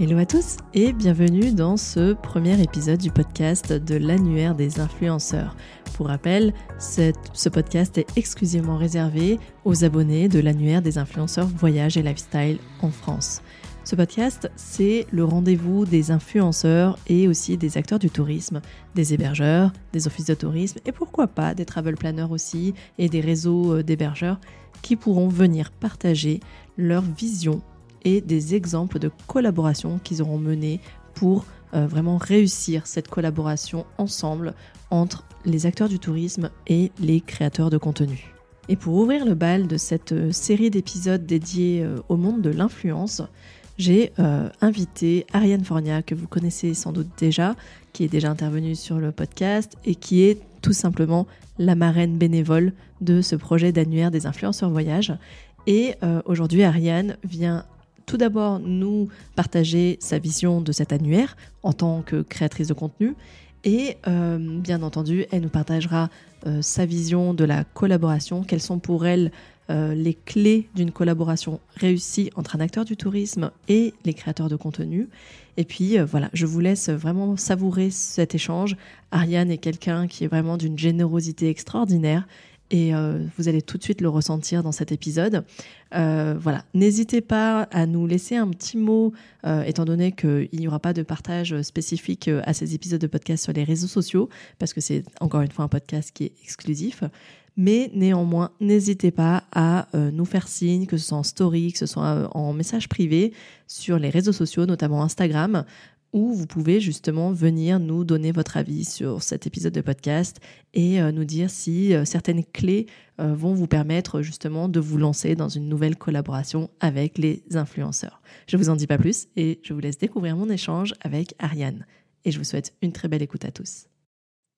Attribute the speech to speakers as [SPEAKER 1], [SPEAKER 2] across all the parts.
[SPEAKER 1] Hello à tous et bienvenue dans ce premier épisode du podcast de l'annuaire des influenceurs. Pour rappel, ce podcast est exclusivement réservé aux abonnés de l'annuaire des influenceurs voyage et lifestyle en France. Ce podcast, c'est le rendez-vous des influenceurs et aussi des acteurs du tourisme, des hébergeurs, des offices de tourisme et pourquoi pas des travel planners aussi et des réseaux euh, d'hébergeurs qui pourront venir partager leur vision et des exemples de collaborations qu'ils auront menées pour euh, vraiment réussir cette collaboration ensemble entre les acteurs du tourisme et les créateurs de contenu. Et pour ouvrir le bal de cette euh, série d'épisodes dédiés euh, au monde de l'influence, j'ai invité Ariane Fornia, que vous connaissez sans doute déjà, qui est déjà intervenue sur le podcast et qui est tout simplement la marraine bénévole de ce projet d'annuaire des influenceurs voyage. Et aujourd'hui, Ariane vient tout d'abord nous partager sa vision de cet annuaire en tant que créatrice de contenu et euh, bien entendu, elle nous partagera euh, sa vision de la collaboration, quelles sont pour elle euh, les clés d'une collaboration réussie entre un acteur du tourisme et les créateurs de contenu. Et puis voilà, je vous laisse vraiment savourer cet échange. Ariane est quelqu'un qui est vraiment d'une générosité extraordinaire et euh, vous allez tout de suite le ressentir dans cet épisode. Euh, voilà, n'hésitez pas à nous laisser un petit mot, euh, étant donné qu'il n'y aura pas de partage spécifique à ces épisodes de podcast sur les réseaux sociaux, parce que c'est encore une fois un podcast qui est exclusif. Mais néanmoins, n'hésitez pas à nous faire signe, que ce soit en story, que ce soit en message privé, sur les réseaux sociaux, notamment Instagram, où vous pouvez justement venir nous donner votre avis sur cet épisode de podcast et euh, nous dire si euh, certaines clés euh, vont vous permettre justement de vous lancer dans une nouvelle collaboration avec les influenceurs. Je ne vous en dis pas plus et je vous laisse découvrir mon échange avec Ariane. Et je vous souhaite une très belle écoute à tous.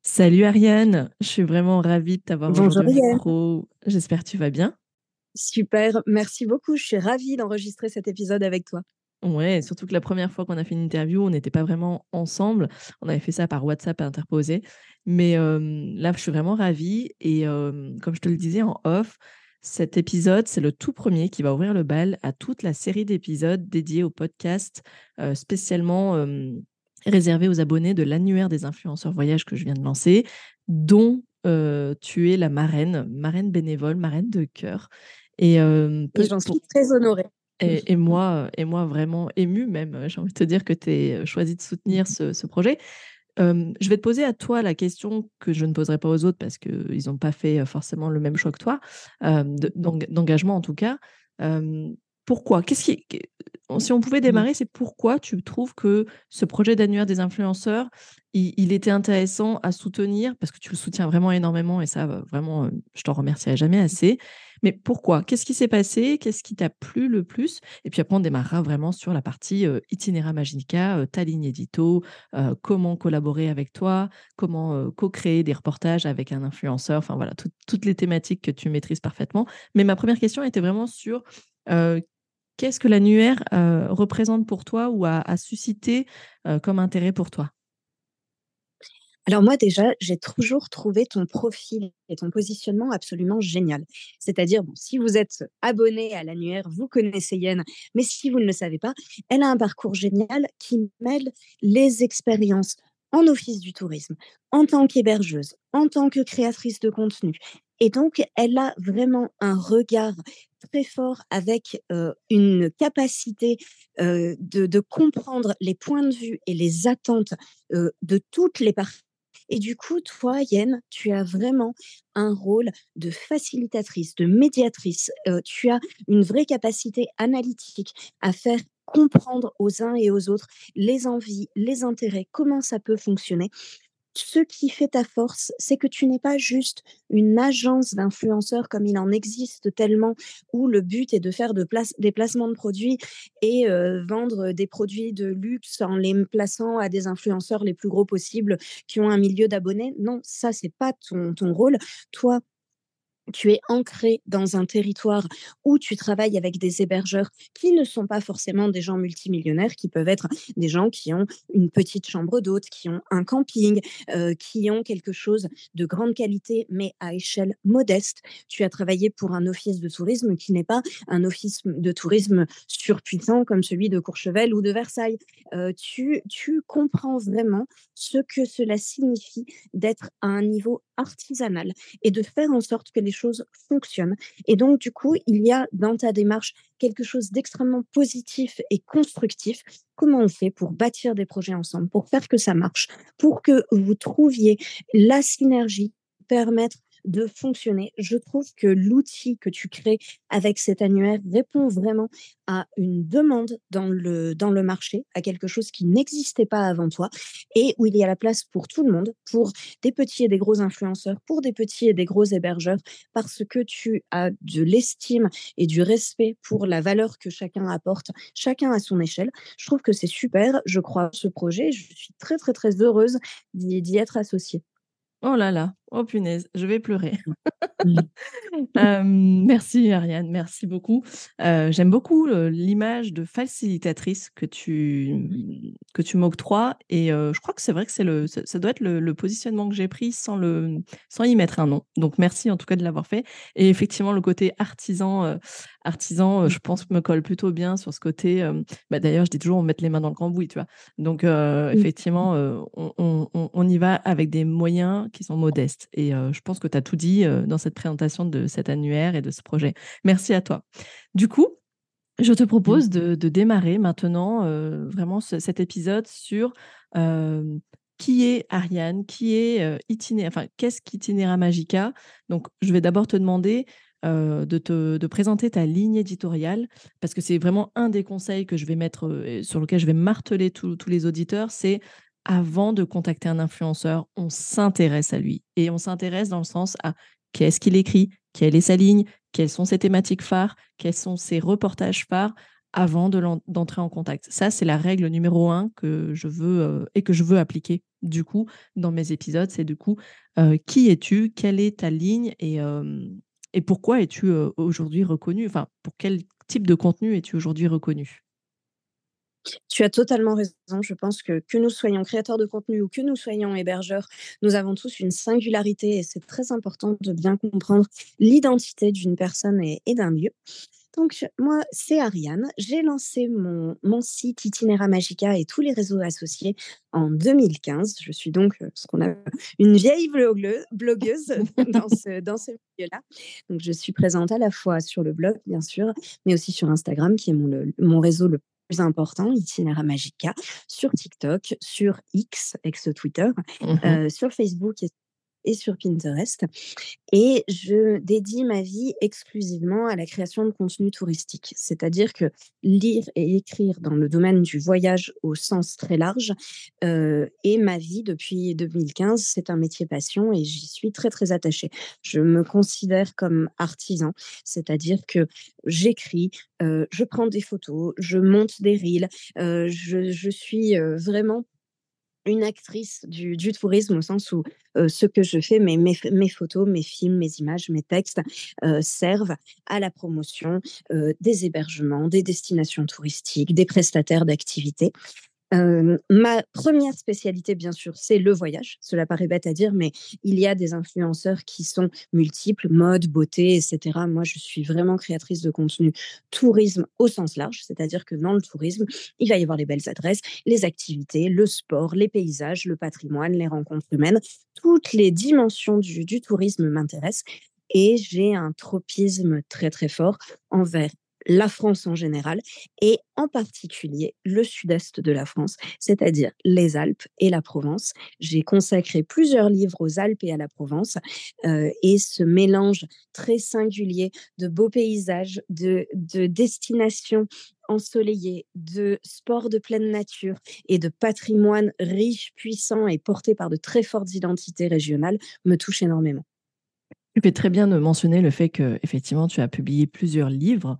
[SPEAKER 1] Salut Ariane, je suis vraiment ravie de t'avoir aujourd'hui micro. J'espère que tu vas bien.
[SPEAKER 2] Super, merci beaucoup. Je suis ravie d'enregistrer cet épisode avec toi.
[SPEAKER 1] Ouais, surtout que la première fois qu'on a fait une interview, on n'était pas vraiment ensemble. On avait fait ça par WhatsApp interposé. Mais là, je suis vraiment ravie. Et comme je te le disais en off, cet épisode, c'est le tout premier qui va ouvrir le bal à toute la série d'épisodes dédiés au podcast, spécialement réservés aux abonnés de l'annuaire des influenceurs voyage que je viens de lancer, dont tu es la marraine, marraine bénévole, marraine de cœur.
[SPEAKER 2] Et, et j'en suis très honorée.
[SPEAKER 1] Et, moi, et moi, vraiment émue même, j'ai envie de te dire que tu es choisi de soutenir ce, projet. je vais te poser à toi la question que je ne poserai pas aux autres parce qu'ils n'ont pas fait forcément le même choix que toi, d'engagement en tout cas. Pourquoi? Qu'est-ce qui, Si on pouvait mmh. démarrer, c'est pourquoi tu trouves que ce projet d'annuaire des influenceurs, il, était intéressant à soutenir? Parce que tu le soutiens vraiment énormément et ça, vraiment, je t'en remercierai jamais assez. Mais pourquoi? Qu'est-ce qui s'est passé? Qu'est-ce qui t'a plu le plus? Et puis après, on démarrera vraiment sur la partie euh, Itinéra Magica, euh, ta ligne édito, euh, comment collaborer avec toi, comment co-créer des reportages avec un influenceur, enfin voilà, toutes les thématiques que tu maîtrises parfaitement. Mais ma première question était vraiment sur qu'est-ce que l'annuaire représente pour toi ou a suscité comme intérêt pour toi?
[SPEAKER 2] Alors moi déjà, j'ai toujours trouvé ton profil et ton positionnement absolument génial. C'est-à-dire, si vous êtes abonné à l'annuaire, vous connaissez Yen, mais si vous ne le savez pas, elle a un parcours génial qui mêle les expériences en office du tourisme, en tant qu'hébergeuse, en tant que créatrice de contenu. Et donc, elle a vraiment un regard très fort avec une capacité de, comprendre les points de vue et les attentes de toutes les parties et du coup, toi, Yen, tu as vraiment un rôle de facilitatrice, de médiatrice. tu as une vraie capacité analytique à faire comprendre aux uns et aux autres les envies, les intérêts, comment ça peut fonctionner ce qui fait ta force, c'est que tu n'es pas juste une agence d'influenceurs comme il en existe tellement, où le but est de faire des placements de produits et vendre des produits de luxe en les plaçant à des influenceurs les plus gros possibles qui ont un milieu d'abonnés. Non, ça, c'est pas ton, ton rôle. Toi, tu es ancré dans un territoire où tu travailles avec des hébergeurs qui ne sont pas forcément des gens multimillionnaires, qui peuvent être des gens qui ont une petite chambre d'hôte, qui ont un camping, euh, qui ont quelque chose de grande qualité, mais à échelle modeste. Tu as travaillé pour un office de tourisme qui n'est pas un office de tourisme surpuissant comme celui de Courchevel ou de Versailles. Euh, tu, tu comprends vraiment ce que cela signifie d'être à un niveau artisanal et de faire en sorte que les choses fonctionnent. Et donc, du coup, il y a dans ta démarche quelque chose d'extrêmement positif et constructif. Comment on fait pour bâtir des projets ensemble, pour faire que ça marche, pour que vous trouviez la synergie, permettre de fonctionner. Je trouve que l'outil que tu crées avec cet annuaire répond vraiment à une demande dans le, dans le marché, à quelque chose qui n'existait pas avant toi et où il y a la place pour tout le monde, pour des petits et des gros influenceurs, pour des petits et des gros hébergeurs, parce que tu as de l'estime et du respect pour la valeur que chacun apporte, chacun à son échelle. Je trouve que c'est super, je crois à ce projet, je suis très très très heureuse d'y être associée.
[SPEAKER 1] Oh là là, oh punaise, je vais pleurer. merci Ariane, merci beaucoup. J'aime beaucoup l'image de facilitatrice que tu, que tu m'octroies et je crois que c'est vrai que c'est le, ça, doit être le, positionnement que j'ai pris sans, le, sans y mettre un nom. Donc merci en tout cas de l'avoir fait. Et effectivement, le côté artisan, artisan je pense, me colle plutôt bien sur ce côté. Bah, d'ailleurs, je dis toujours, on met les mains dans le cambouis, tu vois. Donc effectivement, on, on, on, y va avec des moyens qui sont modestes. Et je pense que tu as tout dit dans cette présentation de cet annuaire et de ce projet. Merci à toi. Du coup, je te propose mmh. de, démarrer maintenant vraiment cet épisode sur qui est Ariane, qui est itinéraire, enfin qu'est-ce qu'Itinéra Magica? Donc, je vais d'abord te demander de, te, de présenter ta ligne éditoriale, parce que c'est vraiment un des conseils que je vais mettre, sur lequel je vais marteler tous les auditeurs, c'est avant de contacter un influenceur, on s'intéresse à lui. Et on s'intéresse dans le sens à qu'est-ce qu'il écrit, quelle est sa ligne, quelles sont ses thématiques phares, quels sont ses reportages phares avant d'entrer en contact. Ça, c'est la règle numéro un que je veux euh, et que je veux appliquer du coup dans mes épisodes. C'est du coup, euh, qui es-tu, quelle est ta ligne? Et, euh, et pourquoi es-tu aujourd'hui reconnu? Enfin, pour quel type de contenu es-tu aujourd'hui reconnu?
[SPEAKER 2] Tu as totalement raison. Je pense que que nous soyons créateurs de contenu ou que nous soyons hébergeurs, nous avons tous une singularité et c'est très important de bien comprendre l'identité d'une personne et, d'un lieu. Donc, moi, c'est Ariane. J'ai lancé mon, mon site Itinéra Magica et tous les réseaux associés en 2015. Je suis donc euh, ce qu'on a une vieille blogueuse dans ce, dans ce milieu-là. Donc, je suis présente à la fois sur le blog, bien sûr, mais aussi sur Instagram, qui est mon, mon réseau le important, Itinéra Magica, sur TikTok, sur X, ex-Twitter, mmh euh, sur Facebook et et sur Pinterest. Et je dédie ma vie exclusivement à la création de contenu touristique. C'est-à-dire que lire et écrire dans le domaine du voyage au sens très large euh, est ma vie depuis 2015. C'est un métier passion et j'y suis très, très attachée. Je me considère comme artisan, c'est-à-dire que j'écris, euh, je prends des photos, je monte des reels, euh, je, je, suis vraiment une actrice du, tourisme au sens où ce que je fais, mes, photos, mes films, mes images, mes textes servent à la promotion des hébergements, des destinations touristiques, des prestataires d'activités ma première spécialité, bien sûr, c'est le voyage. Cela paraît bête à dire, mais il y a des influenceurs qui sont multiples, mode, beauté, etc. Moi, je suis vraiment créatrice de contenu tourisme au sens large, c'est-à-dire que dans le tourisme, il va y avoir les belles adresses, les activités, le sport, les paysages, le patrimoine, les rencontres humaines. Toutes les dimensions du, du tourisme m'intéressent et j'ai un tropisme très très fort envers la France en général et en particulier le sud-est de la France, c'est-à-dire les Alpes et la Provence. J'ai consacré plusieurs livres aux Alpes et à la Provence euh, et ce mélange très singulier de beaux paysages, de, de destinations ensoleillées, de sports de pleine nature et de patrimoine riche, puissant et porté par de très fortes identités régionales me touche énormément.
[SPEAKER 1] Tu fais très bien de mentionner le fait que effectivement tu as publié plusieurs livres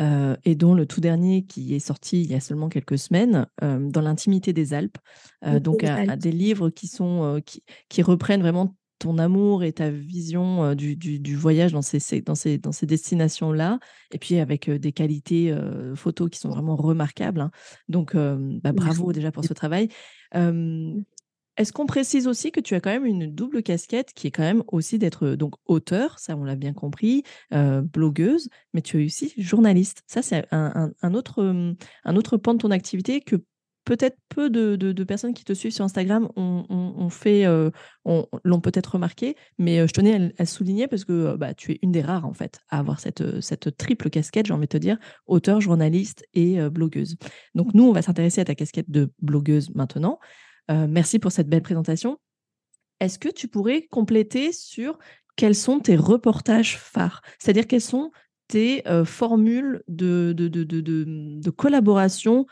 [SPEAKER 1] euh, et dont le tout dernier qui est sorti il y a seulement quelques semaines, euh, dans l'intimité des Alpes. Euh, donc, à, des livres qui, sont, qui, qui, reprennent vraiment ton amour et ta vision du, du, voyage dans ces, dans ces, dans ces destinations-là, et puis avec des qualités photos qui sont vraiment remarquables. Hein. Donc, bah, bravo déjà pour ce travail. Est-ce qu'on précise aussi que tu as quand même une double casquette qui est quand même aussi d'être donc auteur, ça on l'a bien compris, blogueuse, mais tu es aussi journaliste. Ça c'est un, autre, un autre pan de ton activité que peut-être peu de, personnes qui te suivent sur Instagram ont, fait, l'ont peut-être remarqué, mais je tenais à, souligner parce que bah, tu es une des rares en fait à avoir cette, cette triple casquette, j'ai envie de te dire, auteur, journaliste et blogueuse. Donc nous, on va s'intéresser à ta casquette de blogueuse maintenant. Euh, merci pour cette belle présentation. Est-ce que tu pourrais compléter sur quels sont tes reportages phares? C'est-à-dire quelles sont tes euh, formules de, de, collaboration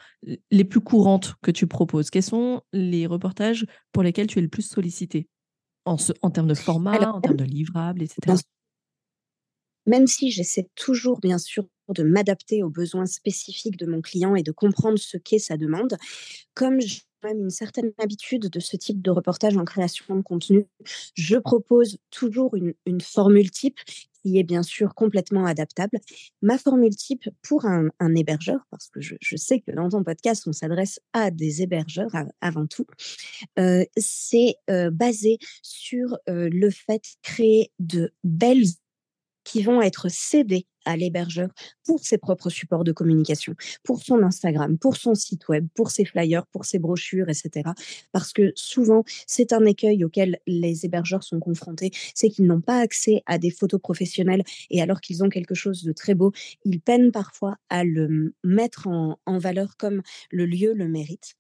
[SPEAKER 1] les plus courantes que tu proposes? Quels sont les reportages pour lesquels tu es le plus sollicité? En, en termes de format, en termes de livrables, etc.
[SPEAKER 2] Même si j'essaie toujours, bien sûr, de m'adapter aux besoins spécifiques de mon client et de comprendre ce qu'est sa demande, comme même une certaine habitude de ce type de reportage en création de contenu. Je propose toujours une, formule type qui est bien sûr complètement adaptable. Ma formule type pour un, hébergeur, parce que je, sais que dans ton podcast, on s'adresse à des hébergeurs avant tout, euh, c'est euh, basé sur euh, le fait de créer de belles qui vont être cédés à l'hébergeur pour ses propres supports de communication, pour son Instagram, pour son site web, pour ses flyers, pour ses brochures, etc. Parce que souvent, c'est un écueil auquel les hébergeurs sont confrontés, c'est qu'ils n'ont pas accès à des photos professionnelles et alors qu'ils ont quelque chose de très beau, ils peinent parfois à le mettre en, valeur comme le lieu le mérite.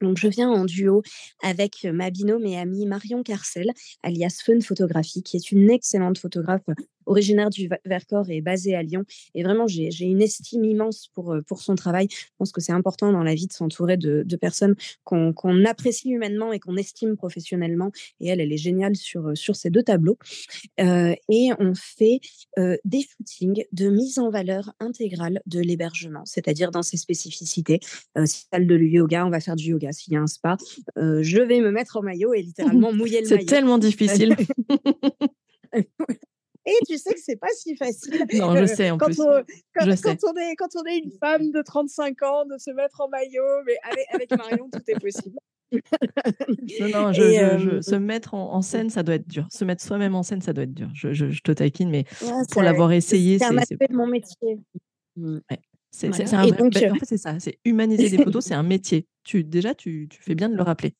[SPEAKER 2] Donc, je viens en duo avec ma binôme et amie Marion Carcel, alias Fun Photographie, qui est une excellente photographe originaire du Vercors et basée à Lyon. Et vraiment, j'ai une estime immense pour, pour son travail. Je pense que c'est important dans la vie de s'entourer de, personnes qu'on apprécie humainement et qu'on estime professionnellement. Et elle, elle est géniale sur, sur ces deux tableaux. et on fait des footings de mise en valeur intégrale de l'hébergement, c'est-à-dire dans ses spécificités. salle de yoga, on va faire du yoga s'il y a un spa, euh, je vais me mettre en maillot et littéralement mouiller le
[SPEAKER 1] maillot. C'est tellement difficile.
[SPEAKER 2] Et tu sais que c'est pas si facile.
[SPEAKER 1] Non, je sais en
[SPEAKER 2] quand
[SPEAKER 1] plus.
[SPEAKER 2] On, quand, On est, quand on est une femme de 35 ans, de se mettre en maillot, mais avec, Marion, tout est possible.
[SPEAKER 1] non, non, je, euh, se mettre en, scène, ça doit être dur. Se mettre soi-même en scène, ça doit être dur. Je, je te taquine, mais pour l'avoir essayé,
[SPEAKER 2] c'est un aspect de mon métier.
[SPEAKER 1] Ouais. C'est ça, c'est humaniser des photos, c'est un métier. Tu, déjà, tu, fais bien de le rappeler.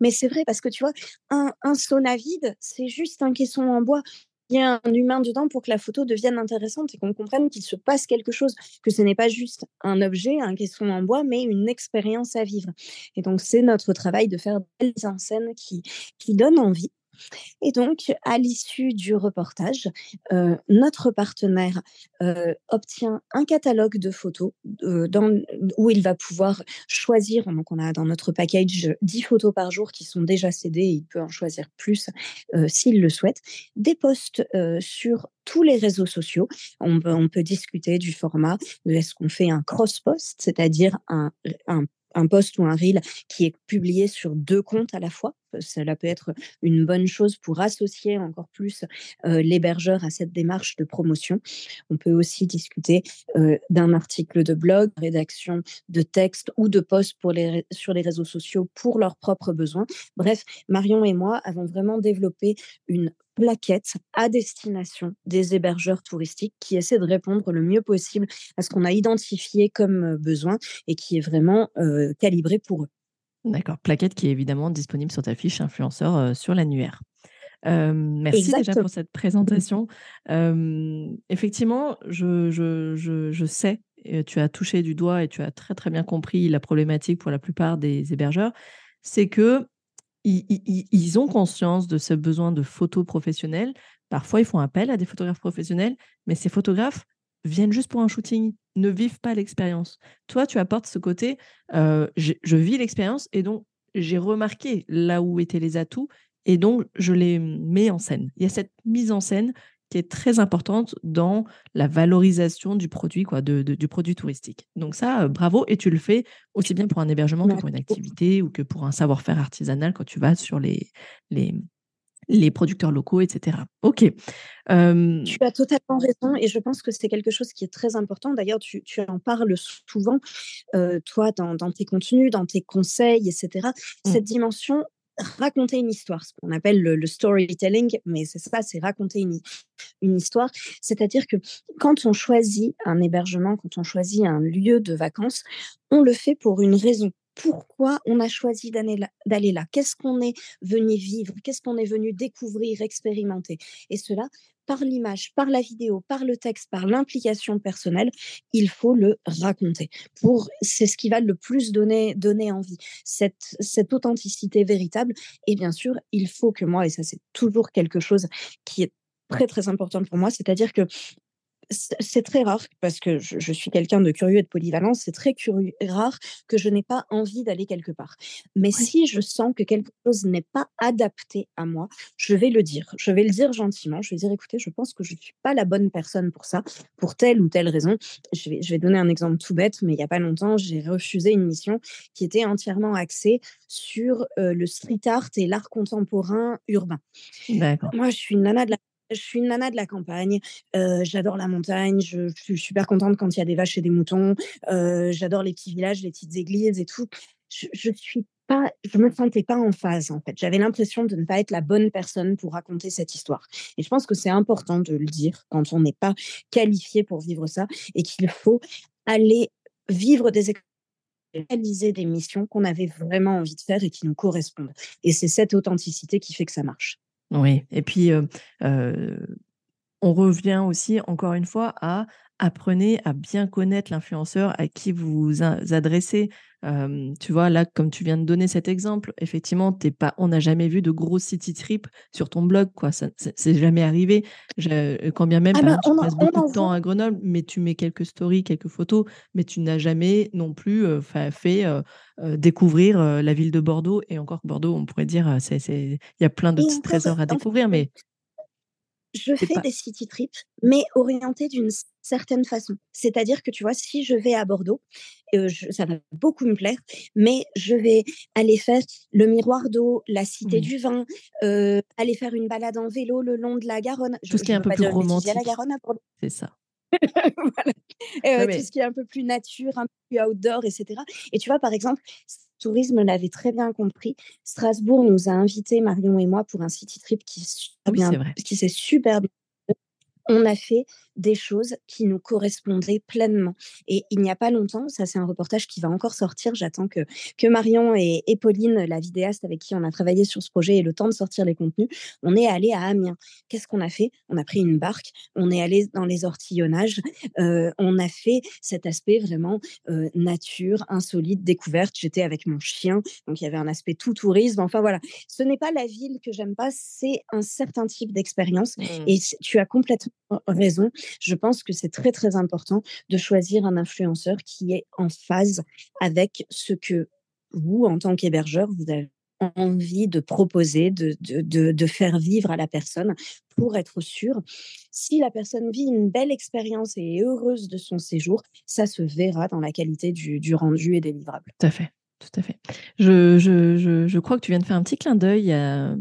[SPEAKER 2] Mais c'est vrai, parce que tu vois, un, un sauna vide, c'est juste un caisson en bois. Il y a un humain dedans pour que la photo devienne intéressante et qu'on comprenne qu'il se passe quelque chose, que ce n'est pas juste un objet, un caisson en bois, mais une expérience à vivre. Et donc, c'est notre travail de faire des en scène qui, qui donnent envie et donc, à l'issue du reportage, euh, notre partenaire euh, obtient un catalogue de photos euh, où il va pouvoir choisir. Donc, on a dans notre package 10 photos par jour qui sont déjà cédées. il peut en choisir plus s'il le souhaite. Des posts sur tous les réseaux sociaux. On peut, on peut discuter du format. Est-ce qu'on fait un cross-post, c'est-à-dire un, un un post ou un reel qui est publié sur deux comptes à la fois. Cela peut être une bonne chose pour associer encore plus l'hébergeur à cette démarche de promotion. On peut aussi discuter d'un article de blog, rédaction de texte ou de post pour les, sur les réseaux sociaux pour leurs propres besoins. Bref, Marion et moi avons vraiment développé une plaquette à destination des hébergeurs touristiques qui essaient de répondre le mieux possible à ce qu'on a identifié comme besoin et qui est vraiment calibré pour eux.
[SPEAKER 1] D'accord, plaquette qui est évidemment disponible sur ta fiche influenceur sur l'annuaire. merci déjà pour cette présentation. effectivement, je, je, je, je, sais, tu as touché du doigt et tu as très très bien compris la problématique pour la plupart des hébergeurs, c'est que ils, ont conscience de ce besoin de photos professionnelles. Parfois, ils font appel à des photographes professionnels, mais ces photographes viennent juste pour un shooting, ne vivent pas l'expérience. Toi, tu apportes ce côté, euh, je, vis l'expérience et donc j'ai remarqué là où étaient les atouts et donc je les mets en scène. Il y a cette mise en scène qui est très importante dans la valorisation du produit, quoi, de, du produit touristique. Donc ça, euh, bravo, et tu le fais aussi bien pour un hébergement que pour une activité ou que pour un savoir-faire artisanal quand tu vas sur les, les, les producteurs locaux, etc. Ok. Tu
[SPEAKER 2] as totalement raison et je pense que c'est quelque chose qui est très important. D'ailleurs, tu, en parles souvent, euh, toi, dans, tes contenus, dans tes conseils, etc. Mmh. Cette dimension raconter une histoire, ce qu'on appelle le, storytelling, mais c'est ça, c'est raconter une, une histoire. C'est-à-dire que quand on choisit un hébergement, quand on choisit un lieu de vacances, on le fait pour une raison. Pourquoi on a choisi d'aller là? Qu'est-ce qu'on est venu vivre? Qu'est-ce qu'on est venu découvrir, expérimenter? Et cela, par l'image, par la vidéo, par le texte, par l'implication personnelle, il faut le raconter. Pour, c'est ce qui va le plus donner, donner envie, cette, cette authenticité véritable. Et bien sûr, il faut que moi, et ça c'est toujours quelque chose qui est très très important pour moi, c'est-à-dire que c'est très rare parce que je, suis quelqu'un de curieux et de polyvalent. C'est très curieux, rare que je n'ai pas envie d'aller quelque part. Mais si je sens que quelque chose n'est pas adapté à moi, je vais le dire. Je vais le dire gentiment. Je vais dire, écoutez, je pense que je ne suis pas la bonne personne pour ça, pour telle ou telle raison. Je vais, je vais donner un exemple tout bête, mais il n'y a pas longtemps, j'ai refusé une mission qui était entièrement axée sur le street art et l'art contemporain urbain. Moi, je suis une nana de la je suis une nana de la campagne. j'adore la montagne. Je, suis super contente quand il y a des vaches et des moutons. j'adore les petits villages, les petites églises et tout. Je, je suis pas, je me sentais pas en phase en fait. J'avais l'impression de ne pas être la bonne personne pour raconter cette histoire. Et je pense que c'est important de le dire quand on n'est pas qualifié pour vivre ça et qu'il faut aller vivre des réaliser des missions qu'on avait vraiment envie de faire et qui nous correspondent. Et c'est cette authenticité qui fait que ça marche.
[SPEAKER 1] Oui, et puis on revient aussi encore une fois à apprenez à bien connaître l'influenceur à qui vous vous adressez. tu vois, là, comme tu viens de donner cet exemple, effectivement, t'es pas, on n'a jamais vu de gros city trip sur ton blog, quoi. Ça, c'est jamais arrivé. quand bien même, ah bah, tu passes beaucoup de temps à Grenoble, mais tu mets quelques stories, quelques photos, mais tu n'as jamais non plus fait découvrir la ville de Bordeaux. Et encore Bordeaux, on pourrait dire, c'est, il y a plein de petits trésors à découvrir, mais
[SPEAKER 2] je fais des city trips, mais orientés d'une certaine façon. C'est-à-dire que, tu vois, si je vais à Bordeaux, euh, ça va beaucoup me plaire, mais je vais aller faire le miroir d'eau, la cité du vin, euh, aller faire une balade en vélo le long de la Garonne.
[SPEAKER 1] Tout ce qui est un peu plus romantique.
[SPEAKER 2] la Garonne à Bordeaux.
[SPEAKER 1] C'est ça.
[SPEAKER 2] Euh, tout ce qui est un peu plus nature, un peu plus outdoor, etc. Et tu vois, par exemple, tourisme l'avait très bien compris. Strasbourg nous a invités, Marion et moi, pour un city trip qui, ah s'est super bien on a fait des choses qui nous correspondaient pleinement. Et il n'y a pas longtemps, ça c'est un reportage qui va encore sortir, j'attends que, que Marion et, Pauline, la vidéaste avec qui on a travaillé sur ce projet, aient le temps de sortir les contenus, on est allé à Amiens. Qu'est-ce qu'on a fait? On a pris une barque, on est allé dans les ortillonnages, euh, on a fait cet aspect vraiment euh, nature, insolite, découverte. J'étais avec mon chien, donc il y avait un aspect tout tourisme. Enfin voilà, ce n'est pas la ville que j'aime pas, c'est un certain type d'expérience. Mmh. Et tu as complètement raison. Je pense que c'est très, très important de choisir un influenceur qui est en phase avec ce que vous, en tant qu'hébergeur, vous avez envie de proposer, de, de, de, faire vivre à la personne pour être sûr. Si la personne vit une belle expérience et est heureuse de son séjour, ça se verra dans la qualité du, du rendu et des livrables.
[SPEAKER 1] Tout à fait. Tout à fait. Je, je, je, je, crois que tu viens de faire un petit clin d'œil à,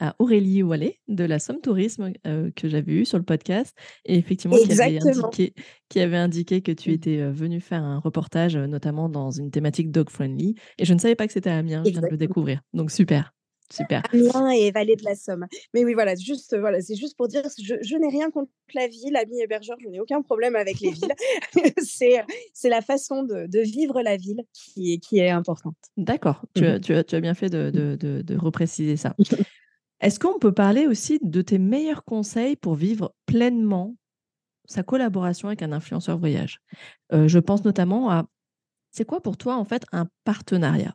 [SPEAKER 1] à Aurélie Wallet de la Somme Tourisme euh, que j'avais eu sur le podcast et effectivement qui avait, indiqué, qui avait, indiqué, que tu mmh. étais euh, venu faire un reportage euh, notamment dans une thématique dog friendly et je ne savais pas que c'était Amiens, je viens de le découvrir. Donc super. Super.
[SPEAKER 2] Amiens et Vallée de la Somme. Mais oui, voilà, juste, voilà c'est juste pour dire, je, je n'ai rien contre la ville, ami hébergeur, je n'ai aucun problème avec les villes. c'est la façon de, de, vivre la ville qui est, qui est importante.
[SPEAKER 1] D'accord, tu, mmh tu, tu, as bien fait de, de, de repréciser ça. Est-ce qu'on peut parler aussi de tes meilleurs conseils pour vivre pleinement sa collaboration avec un influenceur voyage? Euh, Je pense notamment à c'est quoi pour toi en fait un partenariat?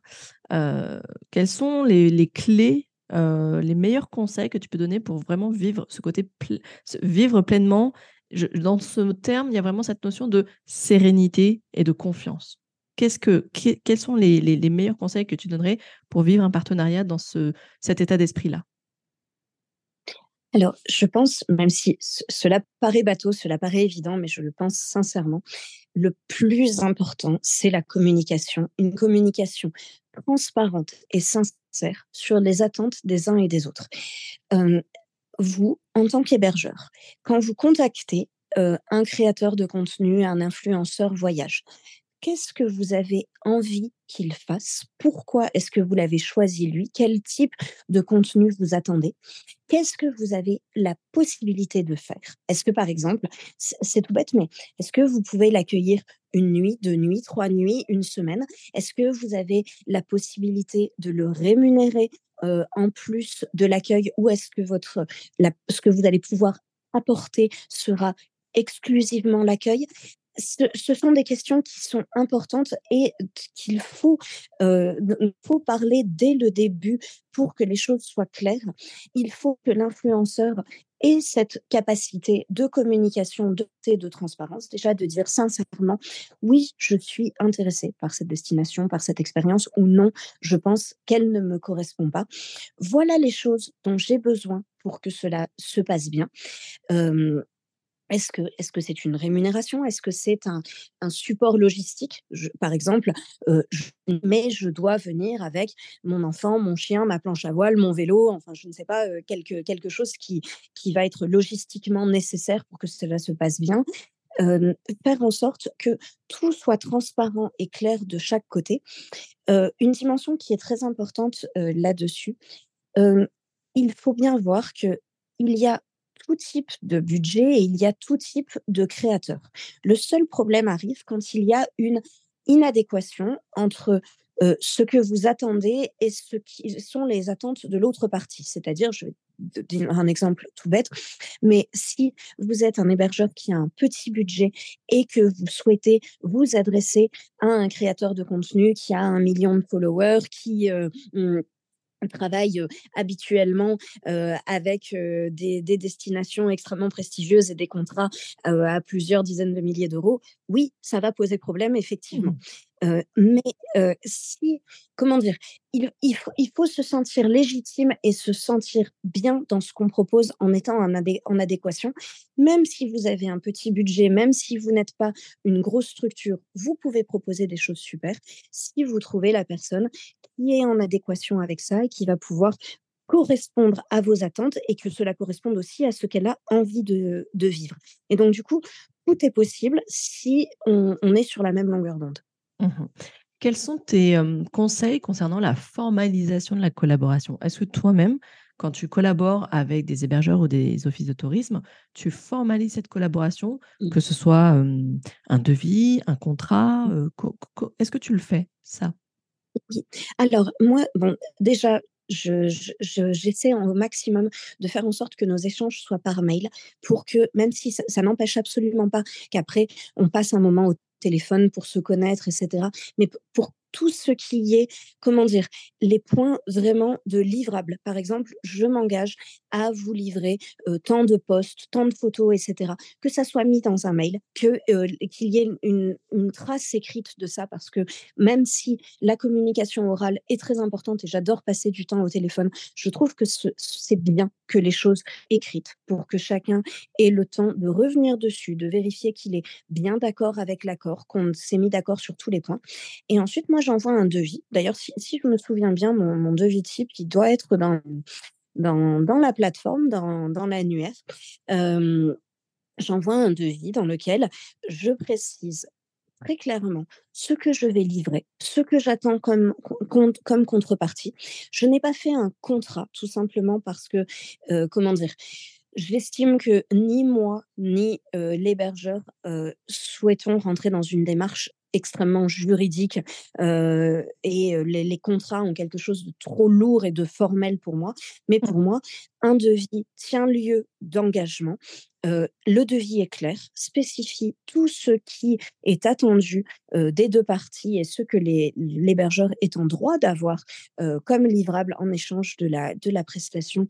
[SPEAKER 1] Euh, Quelles sont les, clés, euh, les meilleurs conseils que tu peux donner pour vraiment vivre ce côté vivre pleinement? Dans ce terme, il y a vraiment cette notion de sérénité et de confiance. Qu'est-ce que, quels sont les, meilleurs conseils que tu donnerais pour vivre un partenariat dans ce, cet état d'esprit-là?
[SPEAKER 2] Alors, je pense, même si cela paraît bateau, cela paraît évident, mais je le pense sincèrement, le plus important, c'est la communication. Une communication transparente et sincère sur les attentes des uns et des autres. Vous, en tant qu'hébergeur, quand vous contactez un créateur de contenu, un influenceur voyage, qu'est-ce que vous avez envie qu'il fasse? Pourquoi est-ce que vous l'avez choisi lui? Quel type de contenu vous attendez? Qu'est-ce que vous avez la possibilité de faire? Est-ce que par exemple, c'est tout bête, mais est-ce que vous pouvez l'accueillir une nuit, deux nuits, trois nuits, une semaine? Est-ce que vous avez la possibilité de le rémunérer en plus de l'accueil? Ou est-ce que votre ce que vous allez pouvoir apporter sera exclusivement l'accueil? Ce, sont des questions qui sont importantes et qu'il faut, euh, faut parler dès le début pour que les choses soient claires. Il faut que l'influenceur ait cette capacité de communication, de, de transparence, déjà de dire sincèrement, oui, je suis intéressée par cette destination, par cette expérience, ou non, je pense qu'elle ne me correspond pas. Voilà les choses dont j'ai besoin pour que cela se passe bien. Est-ce que est-ce que c'est une rémunération? Est-ce que c'est un, un support logistique? Par exemple, euh, mais je dois venir avec mon enfant, mon chien, ma planche à voile, mon vélo, enfin je ne sais pas, quelque, quelque chose qui, qui va être logistiquement nécessaire pour que cela se passe bien. Faire en sorte que tout soit transparent et clair de chaque côté. une dimension qui est très importante là-dessus, il faut bien voir que il y a type de budget et il y a tout type de créateurs. Le seul problème arrive quand il y a une inadéquation entre euh, ce que vous attendez et ce qui sont les attentes de l'autre partie. C'est-à-dire, je vais donner un exemple tout bête, mais si vous êtes un hébergeur qui a un petit budget et que vous souhaitez vous adresser à un créateur de contenu qui a un million de followers, qui euh, hum, travaille habituellement avec des, destinations extrêmement prestigieuses et des contrats à plusieurs dizaines de milliers d'euros, oui, ça va poser problème, effectivement. Mais si, comment dire, il, faut, se sentir légitime et se sentir bien dans ce qu'on propose en étant en, adéquation. Même si vous avez un petit budget, même si vous n'êtes pas une grosse structure, vous pouvez proposer des choses super si vous trouvez la personne qui est en adéquation avec ça et qui va pouvoir correspondre à vos attentes et que cela corresponde aussi à ce qu'elle a envie de, vivre. Et donc, du coup, tout est possible si on est sur la même longueur d'onde.
[SPEAKER 1] Mmh Quels sont tes conseils concernant la formalisation de la collaboration? Est-ce que toi-même, quand tu collabores avec des hébergeurs ou des offices de tourisme, tu formalises cette collaboration, que ce soit un devis, un contrat mmh. Est-ce que tu le fais, ça?
[SPEAKER 2] Alors, moi, bon, déjà, j'essaie au maximum de faire en sorte que nos échanges soient par mail pour que, même si ça, ça n'empêche absolument pas qu'après on passe un moment au téléphone pour se connaître, etc. Mais pour tout ce qui est, comment dire, les points vraiment de livrables. Par exemple, je m'engage à vous livrer tant de posts, tant de photos, etc. Que ça soit mis dans un mail, que qu'il y ait une, trace écrite de ça, parce que même si la communication orale est très importante et j'adore passer du temps au téléphone, je trouve que c'est bien que les choses écrites pour que chacun ait le temps de revenir dessus, de vérifier qu'il est bien d'accord avec l'accord, qu'on s'est mis d'accord sur tous les points. Et ensuite, moi, j'envoie un devis. D'ailleurs, si, je me souviens bien, mon, devis type, il doit être dans, dans, la plateforme, dans, dans l'annuaire. Euh, j'envoie un devis dans lequel je précise très clairement ce que je vais livrer, ce que j'attends comme, comme contrepartie. Je n'ai pas fait un contrat, tout simplement parce que, euh, comment dire, J'estime que ni moi, ni euh, l'hébergeur souhaitons rentrer dans une démarche extrêmement juridique euh, et les, les, contrats ont quelque chose de trop lourd et de formel pour moi. Mais pour moi, un devis tient lieu d'engagement. Euh, le devis est clair, spécifie tout ce qui est attendu euh, des deux parties et ce que l'hébergeur est en droit d'avoir comme livrable en échange de la, de la prestation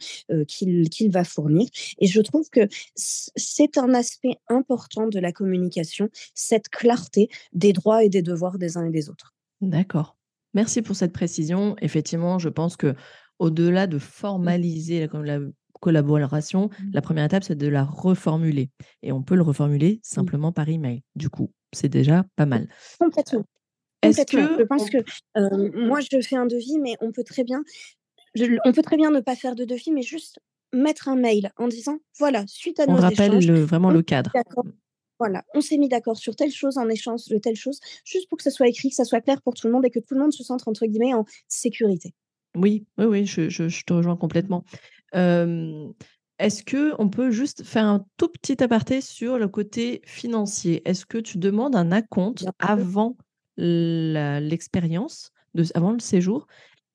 [SPEAKER 2] qu'il va fournir. Et je trouve que c'est un aspect important de la communication, cette clarté des droits et des devoirs des uns et des autres.
[SPEAKER 1] D'accord. Merci pour cette précision. Effectivement, je pense que au-delà de formaliser, l'a collaboration, mmh. la première étape, c'est de la reformuler. Et on peut le reformuler simplement par email. Du coup, c'est déjà pas mal.
[SPEAKER 2] Complètement. Est-ce que je pense que moi je fais un devis, mais on peut très bien, on peut très bien ne pas faire de devis, mais juste mettre un mail en disant voilà suite à
[SPEAKER 1] on
[SPEAKER 2] nos
[SPEAKER 1] rappelle
[SPEAKER 2] échanges,
[SPEAKER 1] vraiment le cadre.
[SPEAKER 2] Voilà, on s'est mis d'accord sur telle chose en échange de telle chose, juste pour que ça soit écrit, que ça soit clair pour tout le monde et que tout le monde se sente entre guillemets en sécurité.
[SPEAKER 1] Oui, oui, oui, je, te rejoins complètement. Est-ce que on peut juste faire un tout petit aparté sur le côté financier? Est-ce que tu demandes un acompte avant l'expérience, avant le séjour?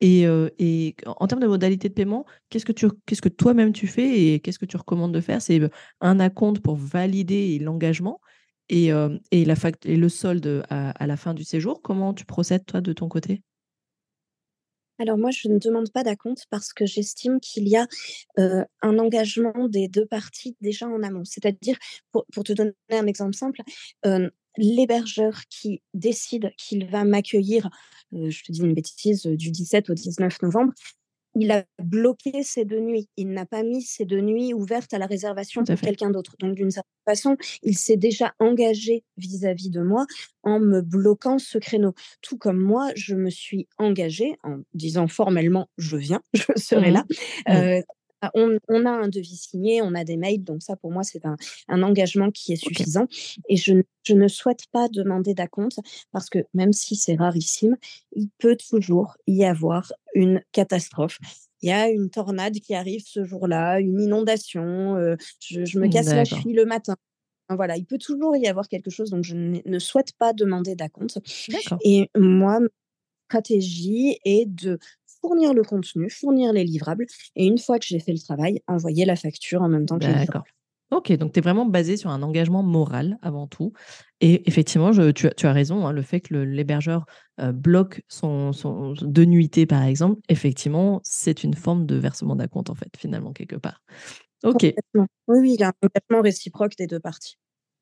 [SPEAKER 1] Et, et, en termes de modalité de paiement, qu'est-ce que, toi-même tu fais et qu'est-ce que tu recommandes de faire? C'est un acompte pour valider l'engagement et, et le solde à, à, la fin du séjour. Comment tu procèdes, toi, de ton côté?
[SPEAKER 2] Alors moi, je ne demande pas d'acompte parce que j'estime qu'il y a un engagement des deux parties déjà en amont. C'est-à-dire, pour, te donner un exemple simple, l'hébergeur qui décide qu'il va m'accueillir, je te dis une bêtise, du 17 au 19 novembre, il a bloqué ces deux nuits. Il n'a pas mis ces deux nuits ouvertes à la réservation pour quelqu'un d'autre. Donc, d'une certaine façon, il s'est déjà engagé vis-à-vis de moi en me bloquant ce créneau. Tout comme moi, je me suis engagée en disant formellement je viens, je serai mmh là. Euh, ah, on, a un devis signé, on a des mails, donc ça pour moi c'est un, engagement qui est suffisant. Et je, ne souhaite pas demander d'acompte parce que même si c'est rarissime, il peut toujours y avoir une catastrophe. Il y a une tornade qui arrive ce jour-là, une inondation, euh, je, me casse la cheville le matin. Voilà, il peut toujours y avoir quelque chose, donc je ne, souhaite pas demander d'acompte. Et moi, stratégie est de fournir le contenu, fournir les livrables, et une fois que j'ai fait le travail, envoyer la facture en même temps que les livrables.
[SPEAKER 1] Ok, donc tu es vraiment basé sur un engagement moral avant tout. Et effectivement, je, tu, as raison, hein, le fait que l'hébergeur euh, bloque son, son, de nuitée, par exemple, effectivement, c'est une forme de versement d'acompte, en fait, finalement, quelque part. Ok.
[SPEAKER 2] Oui, oui, il y a un engagement réciproque des deux parties.